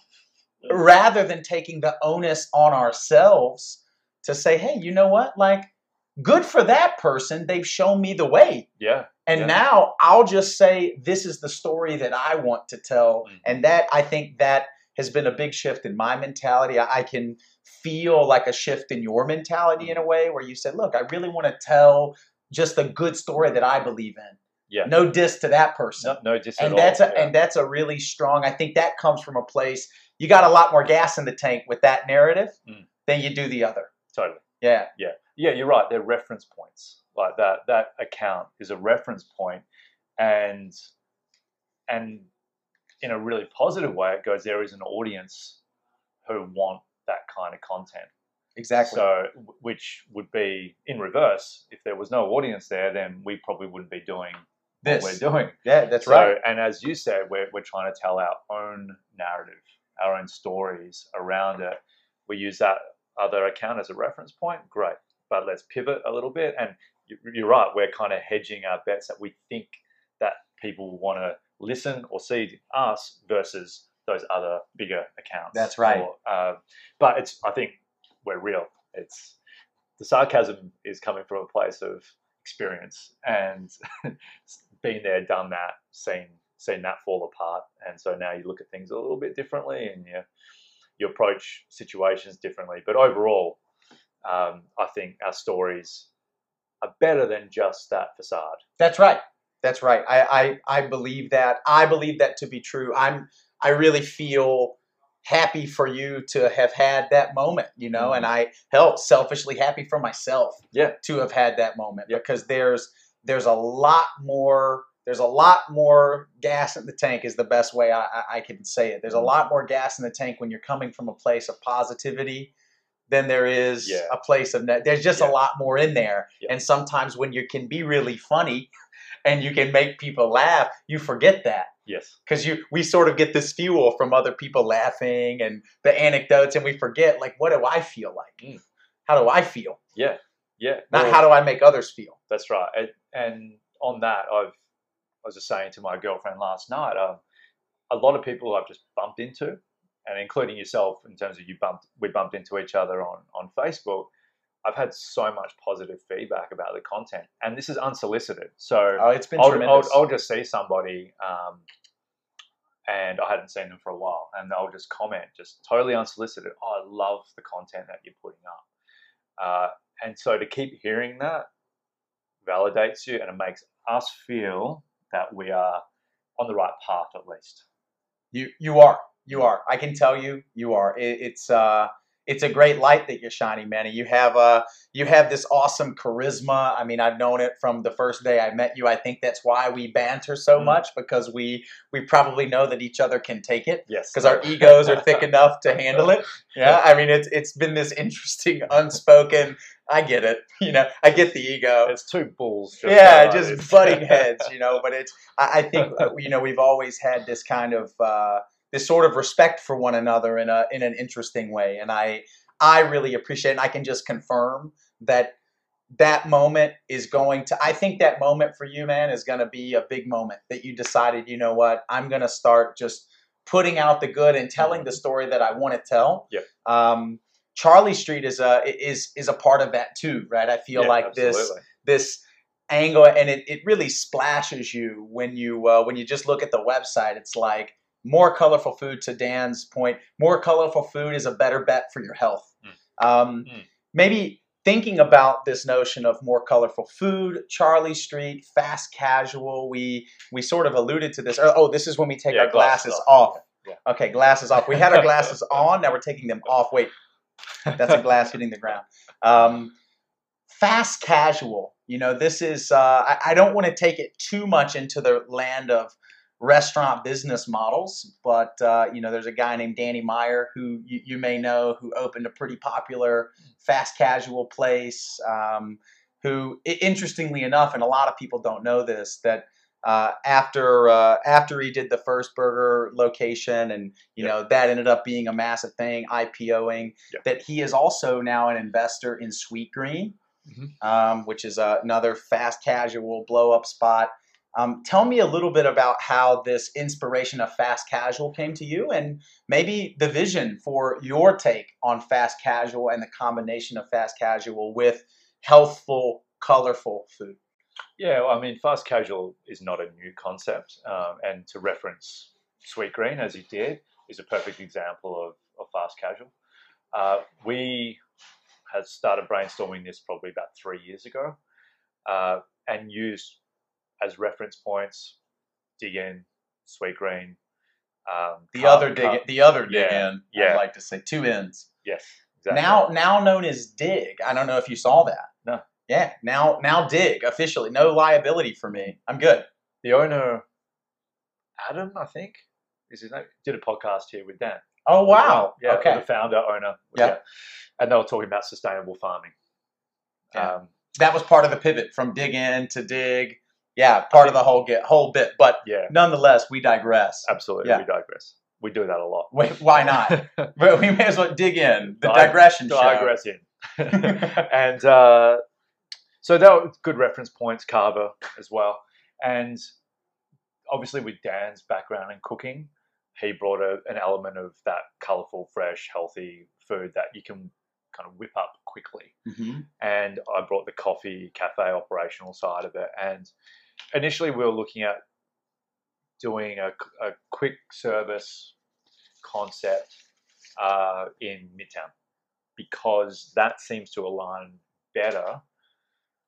rather than taking the onus on ourselves to say hey you know what like good for that person they've shown me the way Yeah. and Yeah. now I'll just say this is the story that I want to tell. Mhm. And that I think that has been a big shift in my mentality. I, can feel like a shift in your mentality in a way where you said, look, I really want to tell just a good story that I believe in. Yeah. No diss to that person. No, no, just and at that's all. a yeah. and that's a really strong. I think that comes from a place you got a lot more gas in the tank with that narrative Mm. than you do the other. totally. Yeah. Yeah, you're right. They're reference points. Like that that account is a reference point, and and in a really positive way, it goes there is an audience who want that kind of content. Exactly. So, which would be in reverse. If there was no audience there, then we probably wouldn't be doing this. what we're doing. Yeah, that's so, right. and as you said, we're, we're trying to tell our own narrative, our own stories around it. We use that other account as a reference point. Great. But let's pivot a little bit. And you- you're right, we're kind of hedging our bets that we think that people want to listen or see us versus those other bigger accounts. That's right. Or, uh, but it's, I think we're real. It's the sarcasm is coming from a place of experience and been there, done that, seen seen that fall apart, and so now you look at things a little bit differently and you you approach situations differently. But overall, um, I think our stories are better than just that facade. That's right. That's right. I, I I believe that. I believe that to be true. I'm I really feel happy for you to have had that moment, you know, and I felt selfishly happy for myself Yeah. to have had that moment Yeah. because there's there's a lot more there's a lot more gas in the tank is the best way I, I, I can say it. There's a Mhm. lot more gas in the tank when you're coming from a place of positivity than there is Yeah. a place of net. There's just Yeah. a lot more in there. Yeah. And sometimes when you can be really funny and you can make people laugh, you forget that Yes. because you we sort of get this fuel from other people laughing and the anecdotes, and we forget like what do I feel like? Mm. How do I feel? Yeah. Yeah. Not Well, how do I make others feel? That's right. And, and on that, I've I was just saying to my girlfriend last night. Um, a lot of people I've just bumped into, and including yourself, in terms of you bumped, we bumped into each other on on Facebook. I've had so much positive feedback about the content, and this is unsolicited. So Oh, it's been I'll, I'll, tremendous. I'll just see somebody, um, and I hadn't seen them for a while, and I'll just comment, just totally unsolicited. Oh, I love the content that you're putting up, uh, and so to keep hearing that validates you, and it makes us feel that we are on the right path at least. You you are you are. I can tell you you are. It, it's uh it's a great light that you're shining, Manny. You have uh you have this awesome charisma. I mean, I've known it from the first day I met you. I think that's why we banter so Mm. much because we we probably know that each other can take it Yes, because our egos are thick enough to handle it. Yeah, I mean it's it's been this interesting unspoken. I get it. You know, I get the ego It's two bulls. Just yeah, just butting heads, you know. But it's I, I think uh, you know we've always had this kind of uh, this sort of respect for one another in a in an interesting way, and I I really appreciate. it. And I can just confirm that that moment is going to. I think that moment for you, man, is going to be a big moment that you decided. You know what? I'm going to start just putting out the good and telling the story that I want to tell. Yep. Um, Charlie Street is a is is a part of that too, right? I feel Yeah, like this this angle and it, it really splashes you when you uh, when you just look at the website it's like more colorful food to dan's point more colorful food is a better bet for your health. Um, Mm. maybe thinking about this notion of more colorful food charlie street fast casual we we sort of alluded to this oh this is when we take Yeah, our glasses, glasses off. Yeah, okay glasses off. We had our glasses on now we're taking them off. Wait that's a glass hitting the ground. Um, fast casual you know this is uh, I, I don't want to take it too much into the land of restaurant business models but uh, you know there's a guy named danny meyer who you, you may know who opened a pretty popular fast casual place um, who interestingly enough and a lot of people don't know this that uh, after uh, after he did the first burger location and you Yep. know that ended up being a massive thing IPOing Yep. that he is also now an investor in Sweet Green Mhm. um, which is uh, another fast casual blow up spot um, tell me a little bit about how this inspiration of fast casual came to you and maybe the vision for your take on fast casual and the combination of fast casual with healthful colorful food Yeah, well, I mean, fast casual is not a new concept, um, and to reference Sweet Green as you did is a perfect example of, of fast casual. Uh, we had started brainstorming this probably about three years ago, uh, and used as reference points Dig Inn, Sweet Green, um, the Car- other dig the other dig Yeah, in yeah. I'd like to say two ends Yes, exactly. now now known as dig I don't know if you saw that No. yeah now now dig officially no liability for me I'm good the owner, Adam, I think, is his name, did a podcast here with Dan. oh wow Yeah, okay the founder, owner. Yeah. And they were talking about sustainable farming. Yeah. Um, that was part of the pivot from Dig Inn to dig yeah part of the whole get whole bit but yeah, nonetheless we digress absolutely. Yeah. We digress. We do that a lot. Wait, why not But we may as well dig in the Di- digression show Digress in. and uh, so that was good reference points, Carver as well. And obviously, with Dan's background in cooking, he brought a, an element of that colorful, fresh, healthy food that you can kind of whip up quickly. Mhm. and I brought the coffee cafe operational side of it. And initially, we were looking at doing a, a quick service concept uh, in Midtown because that seems to align better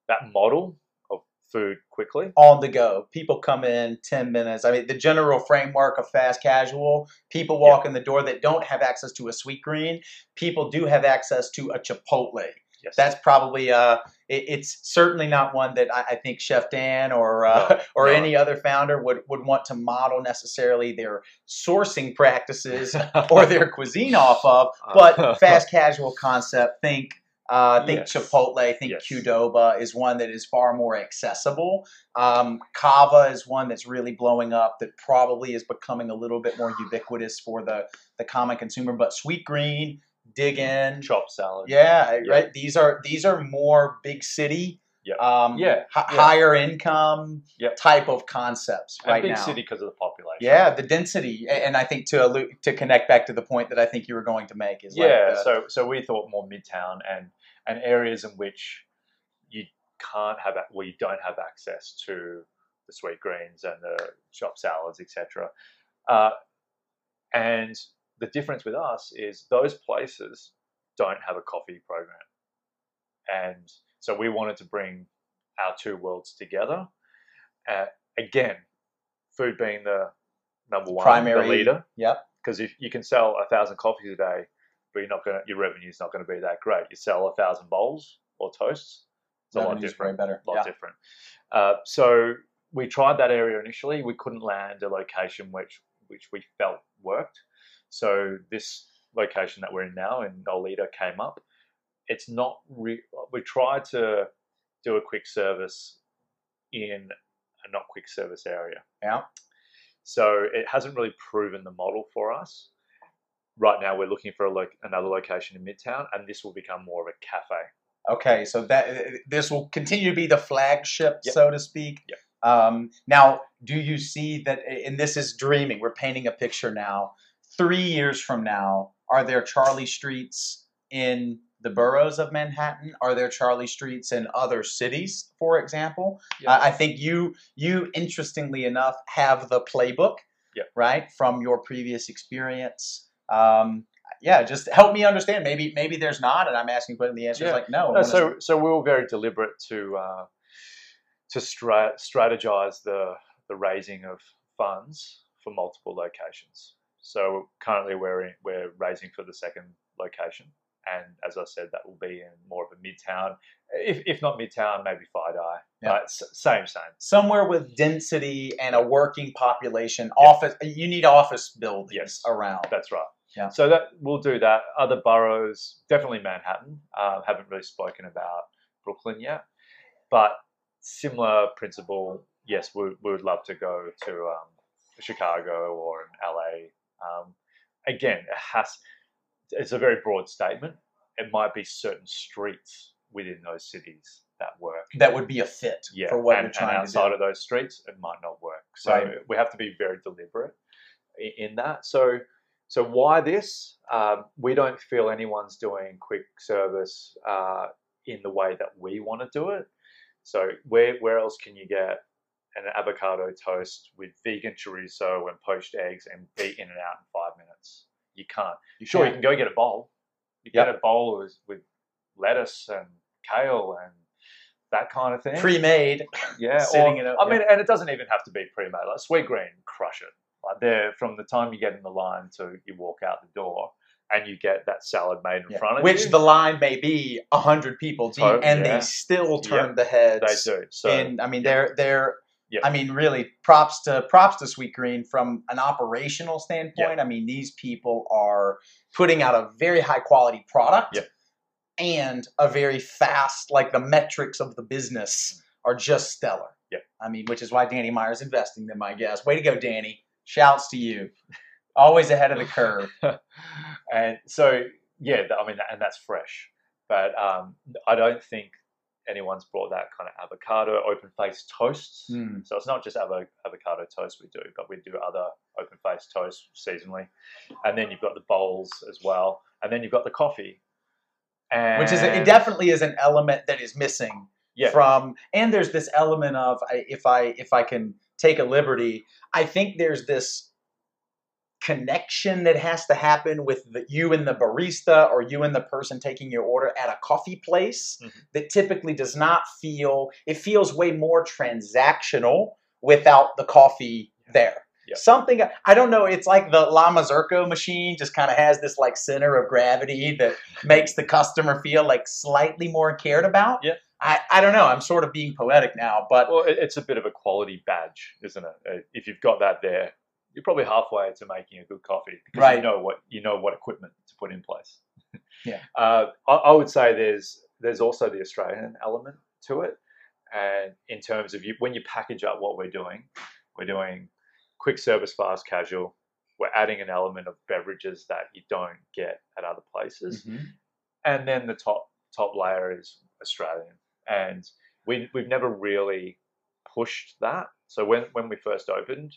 that model of food quickly. on the go. People come in 10 minutes. I mean, the general framework of fast casual, people walk in the door that don't have access to a sweet green. People do have access to a Chipotle. Yes, That's probably, uh, it, it's certainly not one that I, I think Chef Dan or, uh, No, or no. any other founder would, would want to model necessarily their sourcing practices or their cuisine off of. But fast casual concept, think Uh, think Yes. Chipotle, I think Yes. Qdoba is one that is far more accessible. Um, Cava is one that's really blowing up that probably is becoming a little bit more ubiquitous for the, the common consumer. But Sweet Green, Dig Inn, Chopt salad. yeah, Yeah. right. These are these are more big city, Yeah. um, Yeah, hi- yeah. higher income Yep. type of concepts And right big now. city because of the population. Yeah, the density, and I think to allude, to connect back to the point that I think you were going to make is yeah. like the, so so we thought more midtown and and areas in which you can't have well you don't have access to the sweet greens and the shop salads etc. Uh, and the difference with us is those places don't have a coffee program, and so we wanted to bring our two worlds together. Uh, again, food being the number one, Primary- the leader Yep. because if you can sell a thousand coffees a day, but you're not going your revenue's not going to be that great. You sell a thousand bowls or toasts, it's a lot revenue's way different. better. A lot Yeah. different. Uh, so we tried that area initially. We couldn't land a location which which we felt worked. So this location that we're in now in Nolita came up. It's not. Re- we tried to do a quick service in a not quick service area. Yeah. So it hasn't really proven the model for us. Right now, we're looking for a lo- another location in Midtown, and this will become more of a cafe. Okay, so that this will continue to be the flagship, Yep. so to speak. Yep. Um, now, do you see that? And this is dreaming. We're painting a picture now. Three years from now, are there Charlie Streets in the boroughs of Manhattan? Are there Charlie Streets in other cities, for example? Yeah. Uh, I think you, you interestingly enough, have the playbook, Yep. right, from your previous experience. Um, yeah, just help me understand. Maybe, maybe there's not, and I'm asking, but the answer is like no. No, so so we were very deliberate to uh, to stra- strategize the the raising of funds for multiple locations. So currently we're in, we're raising for the second location, and as I said, that will be in more of a midtown, if, if not midtown, maybe FiDi. Yeah. Same same. somewhere with density and a working population. Office, you need office buildings Yes. around. That's right. Yeah. So that we'll do that. Other boroughs, definitely Manhattan. Um, haven't really spoken about Brooklyn yet, but similar principle. Yes, we, we would love to go to um, Chicago or in LA. Um, again, it has. It's a very broad statement. It might be certain streets within those cities that work. That would be a fit Yeah, for what and, you're trying to do. and to outside do. of those streets, it might not work. So Right. we have to be very deliberate in that. So, so why this? Um, we don't feel anyone's doing quick service uh, in the way that we want to do it. So where where else can you get an avocado toast with vegan chorizo and poached eggs and be in and out in five minutes? You can't. You Sure, you can go get a bowl. You Yep. get a bowl with, with lettuce and kale and that kind of thing. pre-made. Yeah, sitting or, in a- I mean, and it doesn't even have to be pre-made. Like sweet green, crush it. Like there, from the time you get in the line to you walk out the door, and you get that salad made in Yeah. front of Which you. Which the line may be a hundred people deep, and yeah. they still Yep. turn the heads they do. So and I mean, they're they're. Yep. I mean, really, props to props to Sweet Green from an operational standpoint. I mean, these people are putting out a very high quality product Yep. and a very fast, like the metrics of the business are just stellar. Yep. I mean, which is why Danny Meyer's investing them, I guess. Way to go, Danny. Shouts to you. Always ahead of the curve. and so yeah, I mean, and that's fresh. But um, I don't think anyone's brought that kind of avocado open faced toasts. Mm. So it's not just avo- avocado toast we do, but we do other open faced toast seasonally. And then you've got the bowls as well. And then you've got the coffee. And Which is it definitely is an element that is missing yeah, from and there's this element of if i if i can take a liberty i think there's this connection that has to happen with the, you and the barista or you and the person taking your order at a coffee place Mhm. that typically does not feel it feels way more transactional without the coffee there Yeah. something i don't know it's like the La Marzocco machine just kind of has this like center of gravity that makes the customer feel like slightly more cared about Yeah. I, I don't know. I'm sort of being poetic now, but Well, it's a bit of a quality badge, isn't it? Uh, If you've got that there, you're probably halfway to making a good coffee because Right. you know what you know what equipment to put in place. Yeah. Uh, I, I would say there's there's also the Australian element to it, and in terms of you, when you package up what we're doing, we're doing quick service, fast casual. We're adding an element of beverages that you don't get at other places, Mhm. and then the top top layer is Australian, and we we've never really pushed that. So when when we first opened,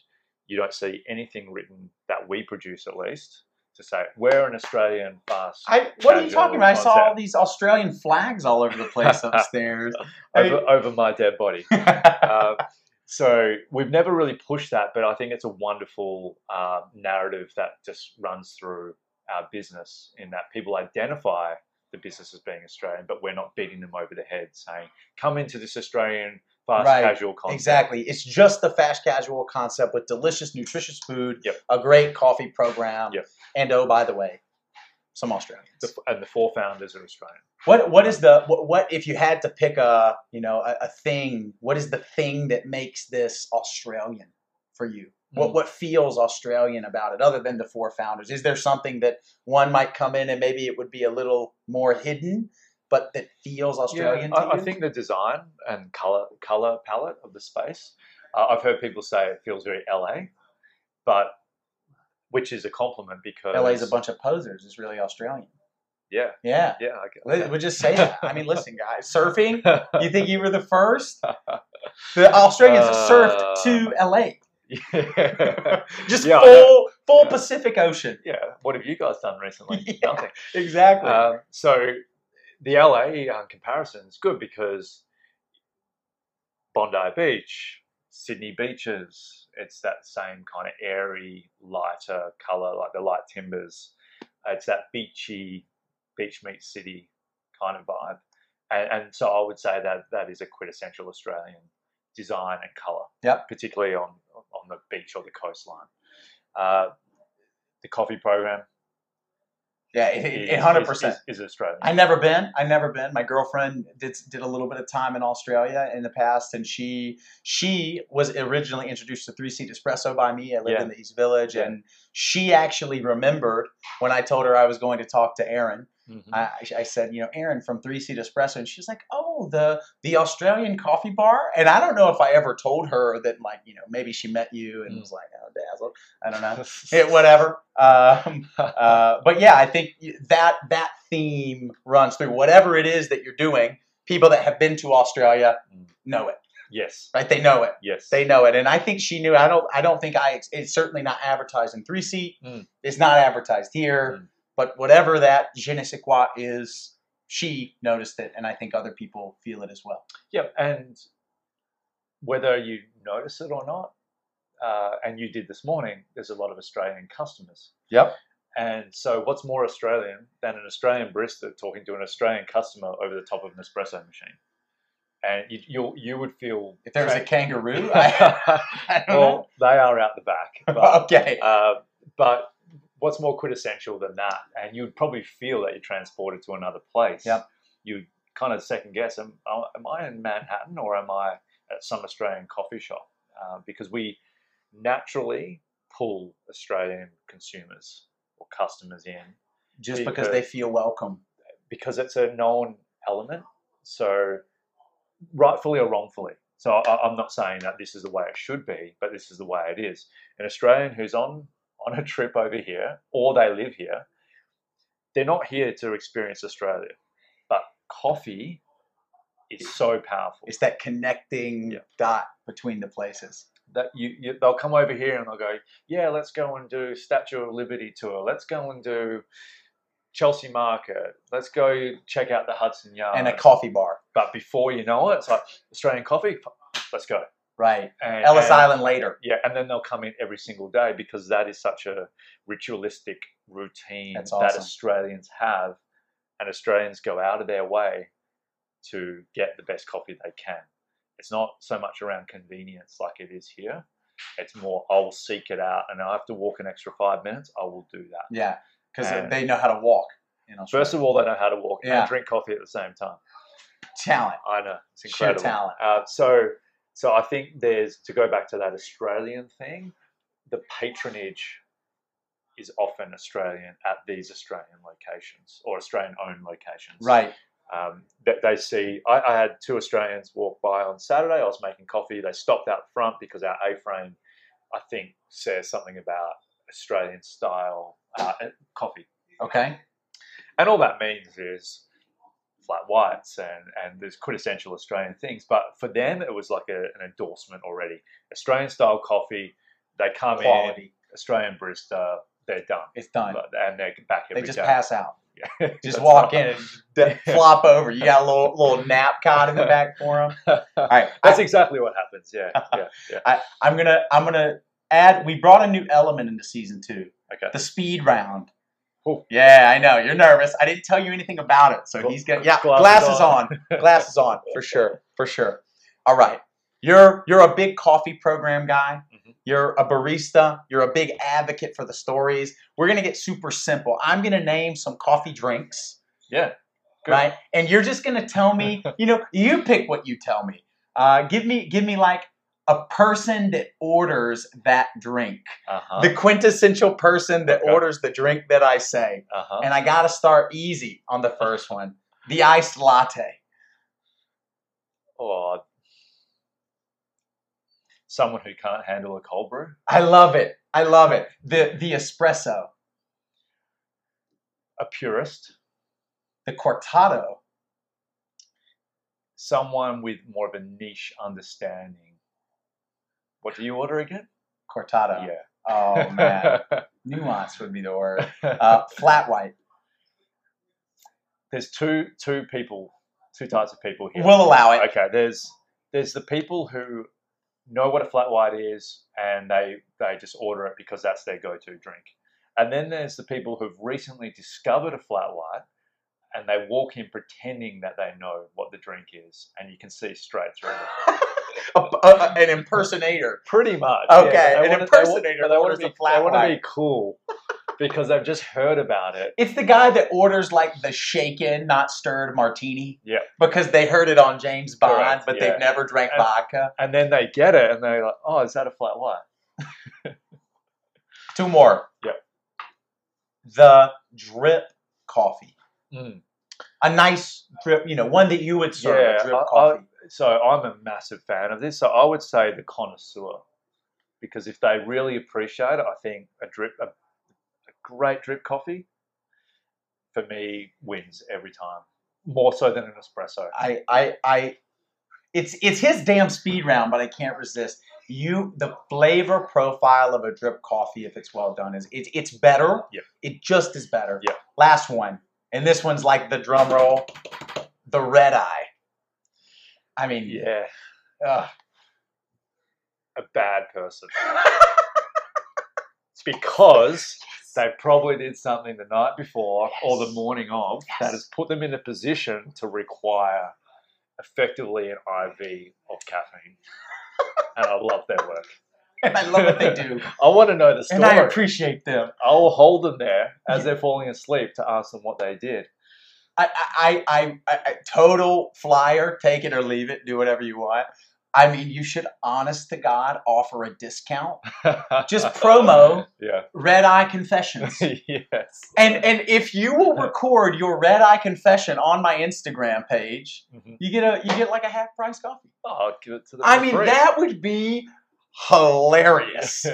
you don't see anything written that we produce at least to say we're an Australian fast. I, what are you talking about? I saw all these Australian flags all over the place upstairs. I over, over my dead body. Um, so we've never really pushed that, but I think it's a wonderful uh, narrative that just runs through our business in that people identify the business as being Australian, but we're not beating them over the head saying, "Come into this Australian fast Right. casual concept." Exactly. It's just the fast casual concept with delicious, nutritious food, Yep. a great coffee program, Yep. and oh, by the way, some Australians. The, and the four founders are Australian. What what is the what, what if you had to pick a you know a, a thing? What is the thing that makes this Australian for you? What Mm. what feels Australian about it, other than the four founders? Is there something that one might come in and maybe it would be a little more hidden, but that feels Australian Yeah, to I, I think the design and color color palette of the space. Uh, I've heard people say it feels very LA, but which is a compliment because LA's a bunch of posers. It's really Australian. Yeah, Yeah. yeah. Let- We'll just say that. I mean, listen, guys, surfing. You think you were the first? The Australians surfed to LA. yeah. Just Yeah, full full Yeah. Pacific Ocean. yeah. What have you guys done recently? Nothing. Exactly. Um, so the LA uh, comparison is good because Bondi Beach, Sydney beaches, it's that same kind of airy, lighter color, like the light timbers. It's that beachy, beach meets city kind of vibe. And, and so I would say that that is a quintessential Australian design and color. Yep. Particularly on on the beach or the coastline. Uh, the coffee program, yeah, it- hundred is- percent. is, is Australian. I never been. I never been. My girlfriend did did a little bit of time in Australia in the past, and she she was originally introduced to Three Seat Espresso by me. I lived Yeah. in the East Village, Yeah. and she actually remembered when I told her I was going to talk to Aaron. Mhm. I, I said, you know, Aaron from Three Seat Espresso, and she's like, oh, the the Australian coffee bar. And I don't know if I ever told her that, like, you know, maybe she met you and Mm. was like, oh, dazzled. I don't know. It, whatever. Um, uh, but yeah, I think that that theme runs through whatever it is that you're doing. People that have been to Australia Mm. know it, yes, right? They know it. yes. They know it, and I think she knew. I don't. I don't think I. It's certainly not advertised in Three Seat. Mm. It's not advertised here. Mm. But whatever that je ne sais quoi is, she noticed it, and I think other people feel it as well. Yep, and whether you notice it or not, uh, and you did this morning, there's a lot of Australian customers. Yep. And so, what's more Australian than an Australian barista talking to an Australian customer over the top of an espresso machine? And you you, you would feel If there was a kangaroo, I, I don't well, they are out the back. But, okay. uh, but what's more quintessential than that? And you'd probably feel that you're transported to another place. Yep. You kind of second guess: am, am I in Manhattan or am I at some Australian coffee shop? Uh, because we naturally pull Australian consumers or customers in Just because they feel welcome. because it's a known element. So, rightfully or wrongfully. So, I, I'm not saying that this is the way it should be, but this is the way it is. An Australian who's on on a trip over here, or they live here, they're not here to experience Australia, but coffee is so powerful It's that connecting Yeah. dot between the places. that you, you they'll come over here and they'll go, yeah, let's go and do Statue of Liberty tour. Let's go and do Chelsea Market. Let's go check out the Hudson Yard. and a coffee bar. But before you know it, it's like Australian coffee. Let's go. Right. And, Ellis and- Island later. Yeah, and then they'll come in every single day because that is such a ritualistic routine That's that. Australians have, and Australians go out of their way to get the best coffee they can. It's not so much around convenience like it is here. It's more I'll seek it out, and I have to walk an extra five minutes. I will do that. Yeah. Because they know how to walk. You know, First of all, they know how to walk Yeah. and drink coffee at the same time. talent. I know it's Sheer incredible. talent. Uh, so, so I think there's to go back to that Australian thing. The patronage is often Australian at these Australian locations or Australian-owned locations. Right. Um, that they see. I, I had two Australians walk by on Saturday. I was making coffee. They stopped out front because our A-frame, I think, says something about Australian style uh, coffee. Okay. And all that means is flat whites and, and there's quintessential Australian things. But for them, it was like a, an endorsement already. Australian style coffee, they come in, Australian barista, they're done. It's done. But- And they're back every They just day. pass out. Yeah. Just walk in and flop over. You got a little little nap cot in the back for them. All right. That's I, exactly what happens. Yeah. Yeah. Yeah. I, I'm gonna I'm gonna add. We brought a new element into season two. Okay. The speed round. Yeah, I know you're nervous. I didn't tell you anything about it, so he's gonna yeah glasses glasses on, glasses on for sure, for sure. All right, you're you're a big coffee program guy. Mhm. You're a barista. You're a big advocate for the stories. We're gonna get super simple. I'm gonna name some coffee drinks, Yeah. Good. right? And you're just gonna tell me. You know, you pick what you tell me. Uh, give me give me like a person that orders that drink Uh-huh. the quintessential person that Okay. orders the drink that I say. uh-huh. And I got to start easy on the first one the iced latte. or someone who can't handle a cold brew. I love it. I love it. The, the espresso, A purist. the cortado, Someone with more of a niche understanding. What do you order again? cortado. Yeah. Oh, man. Nuance would be the word. Uh, flat white. There's two two people, two types of people here. We'll allow it. okay, there's there's the people who know what a flat white is and they they just order it because that's their go-to drink. And then there's the people who've recently discovered a flat white and they walk in pretending that they know what the drink is and you can see straight through it. A- a- an impersonator. Pretty much. Okay, yeah, an wanna- impersonator They, want to be, want to be cool because I've just heard about it. It's the guy that orders like the shaken, not stirred martini. Yeah. Because they heard it on James Bond, Correct, but yeah. they've never drank And- vodka. And then they get it and they're like, oh, is that a flat white? Two more. Yep. The drip coffee. Mm. A nice drip, you know, one that you would serve Yeah, a drip I- I- coffee. So I'm a massive fan of this. So I would say the connoisseur, because if they really appreciate it, I think a drip, a, a great drip coffee, for me wins every time, more so than an espresso. I, I, I, it's it's his damn speed round, but I can't resist. You, the flavor profile of a drip coffee, if it's well done, is it's it's better. Yeah. It just is better. Yeah. Last one, and this one's like the drum roll, the red eye. I mean, Yeah, ugh. a bad person. It's because they probably did something the night before or the morning of that has put them in a position to require effectively an IV of caffeine. and I love their work. and I love what they do, I want to know the story. and I appreciate them. I will hold them there as they're falling asleep to ask them what they did. I, I, I, I, total flyer, take it or leave it, do whatever you want. I mean, you should, honest to God, offer a discount. Just promo. Yeah. Red Eye Confessions. yes. And and if you will record your red eye confession on my Instagram page, Mhm. you get a you get like a half price coffee. Oh, I'll give it to them. I mean, free. that would be hilarious.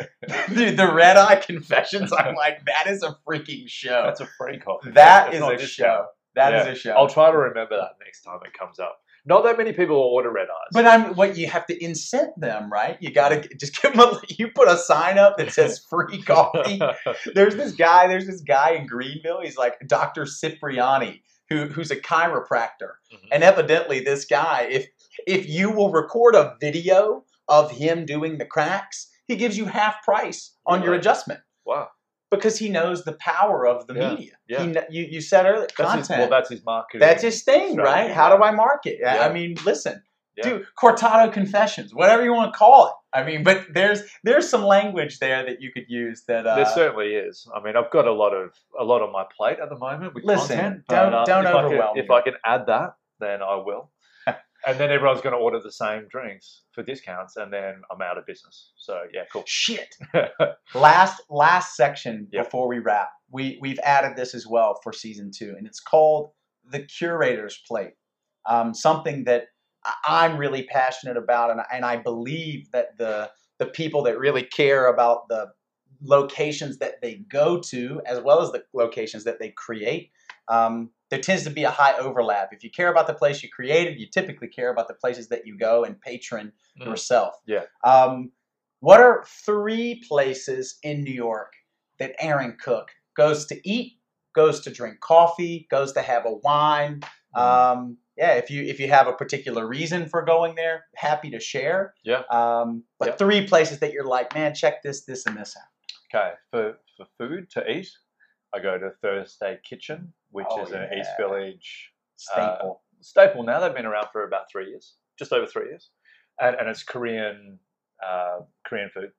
Dude, the red eye confessions, I'm like, that is a freaking show. That's a free coffee. That It's is a discount. show. That is Yeah. a show. I'll try to remember that next time it comes up. Not that many people order red eyes. but I'm what you have to incent them, right? You gotta just give them. A, you put a sign up that says free coffee. there's this guy. There's this guy in Greenville. He's like Dr. Cipriani, who who's a chiropractor. Mhm. And evidently, this guy, if if you will record a video of him doing the cracks, he gives you half price on your adjustment wow. Because he knows the power of the Yeah, media. yeah. He, you you said earlier That's his, content. well, that's his marketing. that's his thing, right? How do I market? I- Yeah. I mean, listen, Yeah. dude, Cortado Confessions, whatever you want to call it. I mean, but there's there's some language there that you could use that. Uh, there certainly is. I mean, I've got a lot of a lot on my plate at the moment with Listen, content. don't- uh, don't if I can- overwhelm if. I can add that, then I will. And then everyone's going to order the same drinks for discounts, and then I'm out of business. So yeah, cool. Shit. last last section Yep. before we wrap. We we've added this as well for season two, and it's called the curator's plate. Um, something that I'm really passionate about, and I- and I believe that the the people that really care about the locations that they go to, as well as the locations that they create. Um, there tends to be a high overlap. If you care about the place you created, you typically care about the places that you go and patron Mm. yourself. Yeah. Um, what are three places in New York that Aaron Cook goes to eat, goes to drink coffee, goes to have a wine? Mm. Um, yeah, if you if you have a particular reason for going there, happy to share. Yeah. Um, but Yep. three places that you're like, man, check this, this, and this out. Okay, for for food to eat, I go to Thursday Kitchen, which Oh, is an East. Village Staple. staple now. They've been around for about three years, just over three years, and, and it's Korean uh, Korean food,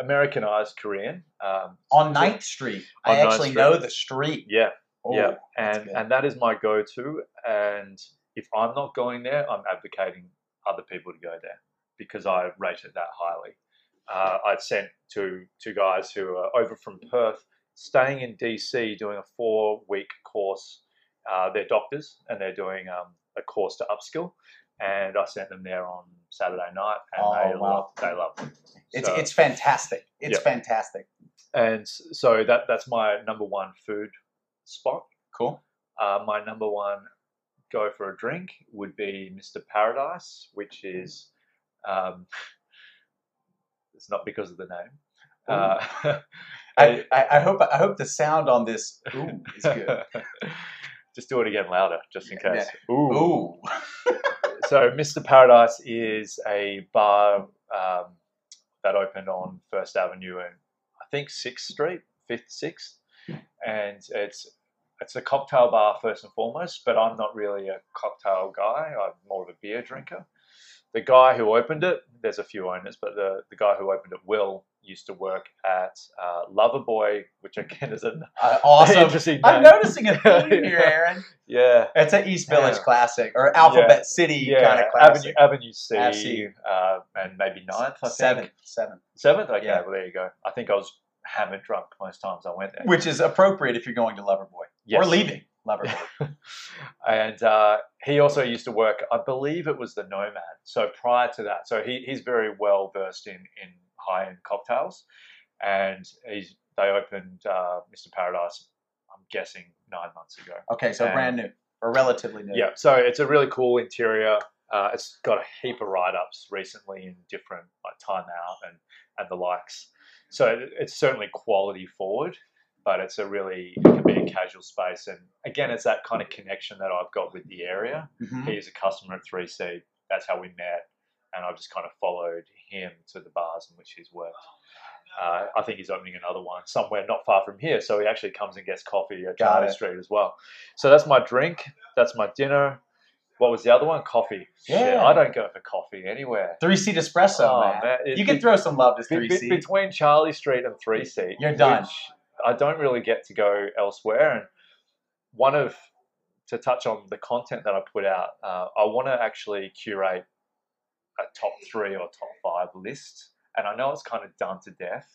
Americanized Korean. Um, on Ninth Street. On I actually Street. know the street. Yeah, Oh, yeah, and and that is my go-to. And if I'm not going there, I'm advocating other people to go there because I rate it that highly. Uh, I'd sent two two guys who are over from Perth, staying in DC, doing a four-week course. Uh, they're doctors and they're doing um, a course to upskill. And I sent them there on Saturday night, and Oh, they wow. love they love it. It's So- it's fantastic. It's Yeah. fantastic. and so that that's my number one food spot. Cool. Uh, my number one go for a drink would be Mr. Paradise, which is um, it's not because of the name. Uh, I, I, I hope I hope the sound on this ooh is good. just do it again louder, just in Yeah. case. Ooh. Ooh. So Mr. Paradise is a bar um, that opened on First Avenue and I think Sixth Street, Fifth, Sixth, and it's it's a cocktail bar first and foremost. But I'm not really a cocktail guy. I'm more of a beer drinker. The guy who opened it, there's a few owners, but the, the guy who opened it, Will, used to work at uh, Loverboy, which again is an Uh, awesome. interesting I'm name. noticing a theme here, Aaron. Yeah, It's an East Village Yeah. classic or Alphabet City yeah. kind of classic. Avenue Avenue C, Ave C. Uh, and maybe Ninth, I think. Seventh, seventh, Seventh? Okay, Yeah. well, there you go. I think I was hammered drunk most times I went there. which is appropriate if you're going to Loverboy Yes. or leaving Loverboy. and uh, he also used to work, I believe it was the Nomad. So prior to that, so he, he's very well versed in, in high end cocktails. And he's, they opened uh, Mr. Paradise, I'm guessing, nine months ago. Okay, so And- brand new or relatively new. Yeah, so it's a really cool interior. Uh, it's got a heap of write-ups recently in different like Time Out and and the likes. So it- it's certainly quality forward, but it's a really it can be a casual space. And again, it's that kind of connection that I've got with the area. Mhm. He's a customer at 3C. That's how we met, and I've just kind of followed him to the bars in which he's worked. Uh, I think he's opening another one somewhere not far from here, so he actually comes and gets coffee at Got Charlie it. Street as well. So that's my drink. That's my dinner. What was the other one? Coffee. Shit, Yeah. I don't go for coffee anywhere. Three seat espresso, Oh, man. man, it- You can it- throw some love to three seat. between Charlie Street and Three Seat, You're done. I don't really get to go elsewhere. And one of to touch on the content that I put out, uh, I want to actually curate a top three or top five list. And I know it's kind of done to death,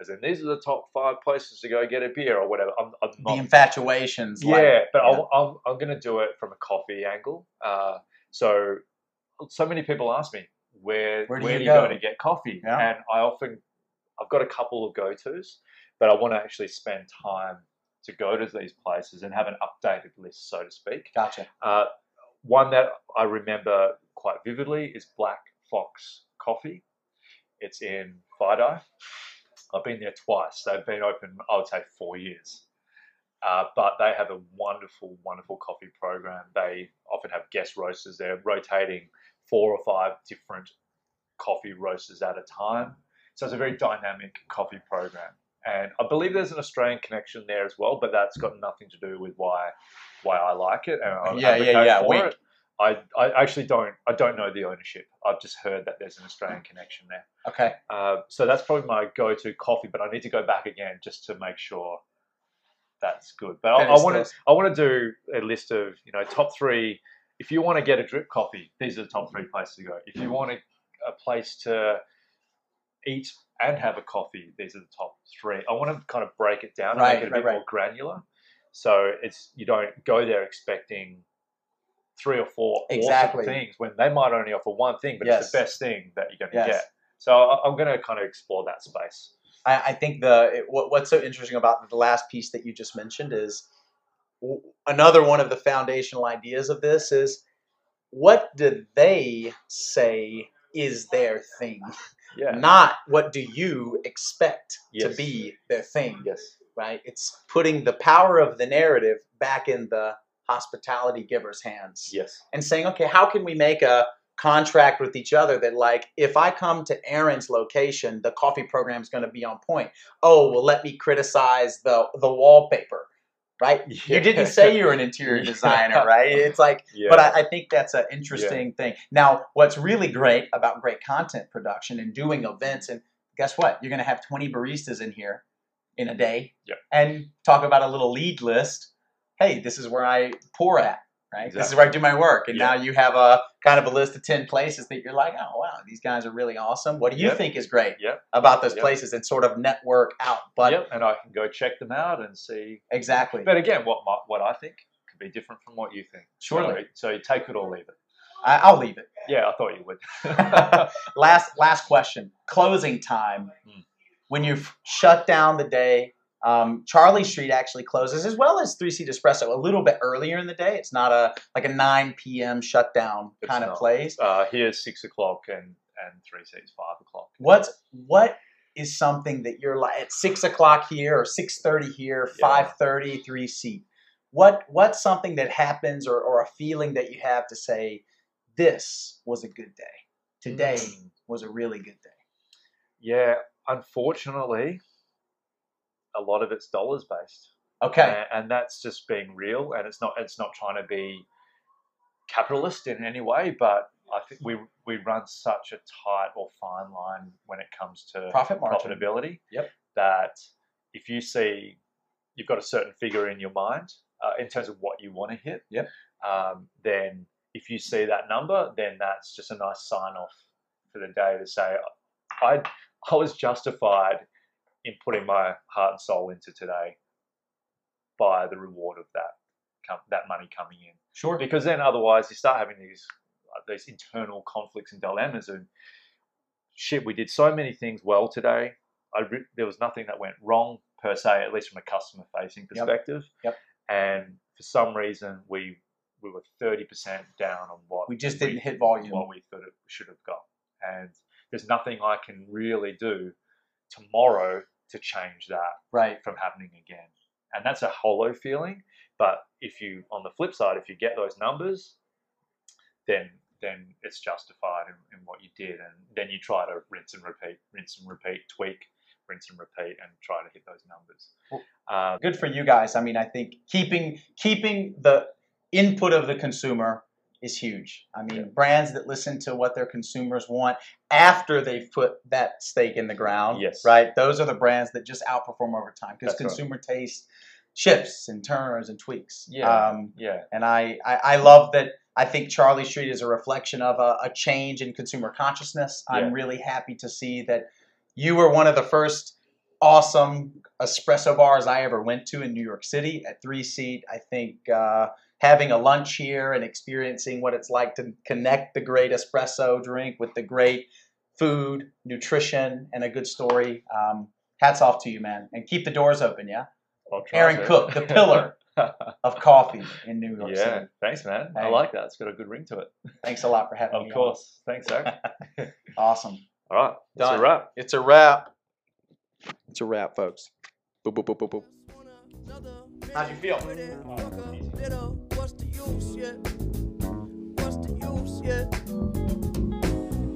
as in these are the top five places to go get a beer or whatever. I'm, I'm the infatuations. yeah, like, but yeah. I'll, I'm, I'm going to do it from a coffee angle. Uh, so, so many people ask me, where, Where do where you do you go? go to get coffee? Yeah. And I often, I've got a couple of go tos, but I want to actually spend time to go to these places and have an updated list, so to speak. Gotcha. Uh, one that I remember quite vividly is Black Fox Coffee. It's in FiDi. I've been there twice. They've been open, I would say, four years. Uh, but they have a wonderful, wonderful coffee program. They often have guest roasters. They're rotating four or five different coffee roasters at a time. So it's a very dynamic coffee program. And I believe there's an Australian connection there as well, but that's got nothing to do with why why I like it. And I Yeah, yeah, yeah, for it. I, I actually don't I don't know the ownership. I've just heard that there's an Australian connection there. Okay. Uh, so that's probably my go-to coffee, but I need to go back again just to make sure that's good. But I is want to I want to do a list of you know top three if you want to get a drip coffee, these are the top three places to go. If you want a, a place to eat and have a coffee, these are the top three. I want to kind of break it down and make it a right, bit right. more granular. So it's you don't go there expecting three or four Exactly. awesome things when they might only offer one thing, but Yes. it's the best thing that you're going to Yes. get. So I'm going to kind of explore that space. I, I think the it, what, what's so interesting about the last piece that you just mentioned is w- another one of the foundational ideas of this is what do they say is their thing, Yeah. not what do you expect to be their thing, Yes. Right? It's putting the power of the narrative back in the hospitality giver's hands Yes. and saying, okay, how can we make a contract with each other that like if I come to Aaron's location, the coffee program is going to be on point. Oh, well, let me criticize the the wallpaper, right? You didn't say you're an interior Yeah. designer, right? It's like, Yeah. but I, I think that's an interesting thing. Now, what's really great about great content production and doing events, and guess what? You're going to have 20 baristas in here in a day, Yep. and talk about a little lead list. Hey, this is where I pour at, right? This is where I do my work, and Yeah. now you have a kind of a list of 10 places that you're like, oh wow, these guys are really awesome. What do you Yep. think is great Yep. about those Yep. places, and sort of network out? But yep. And I can go check them out and see. exactly, But again, what my, what I think could be different from what you think. Surely. So, so you take it or leave it. I, I'll leave it. Yeah, I thought you would. last last question closing time Mm. When you've shut down the day um, charlie street actually closes as well as 3 seat espresso a little bit earlier in the day it's not a like a 9 p.m shutdown It's kind of place uh, here's six o'clock and and three seats five o'clock. what's what is something that you're like at 6 o'clock here or 6.30 here Yeah. 5.30 3 seat what what's something that happens or, or a feeling that you have to say this was a good day today Mm. was a really good day Yeah, unfortunately, a lot of it's dollars based. okay and, and that's just being real and it's not it's not trying to be capitalist in any way but i think we we run such a tight or fine line when it comes to profit margin profitability Yep. that if you see you've got a certain figure in your mind uh, in terms of what you want to hit Yep. um, then if you see that number then that's just a nice sign off for the day to say i i was justified in putting my heart and soul into today by the reward of that that money coming in Sure. because then otherwise you start having these uh, these internal conflicts and dilemmas and shit we did so many things well today I re- there was nothing that went wrong per se at least from a customer facing perspective Yep. and for some reason we we were 30% down on what We just didn't hit volume. what we thought it should have got and there's nothing I can really do tomorrow to change that Right. from happening again. And that's a hollow feeling. But if you, on the flip side, if you get those numbers, then then it's justified in, in what you did, and then you try to rinse and repeat, rinse and repeat, tweak, rinse and repeat, and try to hit those numbers. Um, Good for you guys. I mean, I think keeping keeping the input of the consumer is huge. I mean, Yeah. brands that listen to what their consumers want after they've put that stake in the ground. Yes. Right. Those are the brands that just outperform over time because That's right. consumer taste shifts and turns and tweaks. Yeah. Um, yeah, and I, I, I love that. I think Charlie Street is a reflection of a, a change in consumer consciousness. Yeah. I'm really happy to see that you were one of the first awesome espresso bars I ever went to in New York City at Three Seat. I think uh, having a lunch here and experiencing what it's like to connect the great espresso drink with the great food, nutrition, and a good story. Um, hats off to you, man. And keep the doors open, yeah? I'll try Aaron to. Cook, the pillar of coffee in New York yeah, City. thanks, man. I like that. It's got a good ring to it. Thanks a lot for having Of me. Of course. Thanks, Zach. Awesome. All right, that's Done. a wrap. It's a wrap. It's a wrap, folks. Boop, boop, boop, boop, boop. How'd you feel? Use yet? What's the use yet?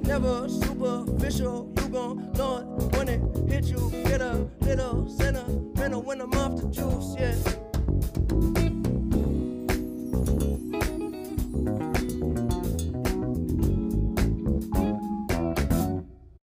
Never superficial, you gon' know it when it hit you. Get a little sentimental when I'm off the juice, yeah.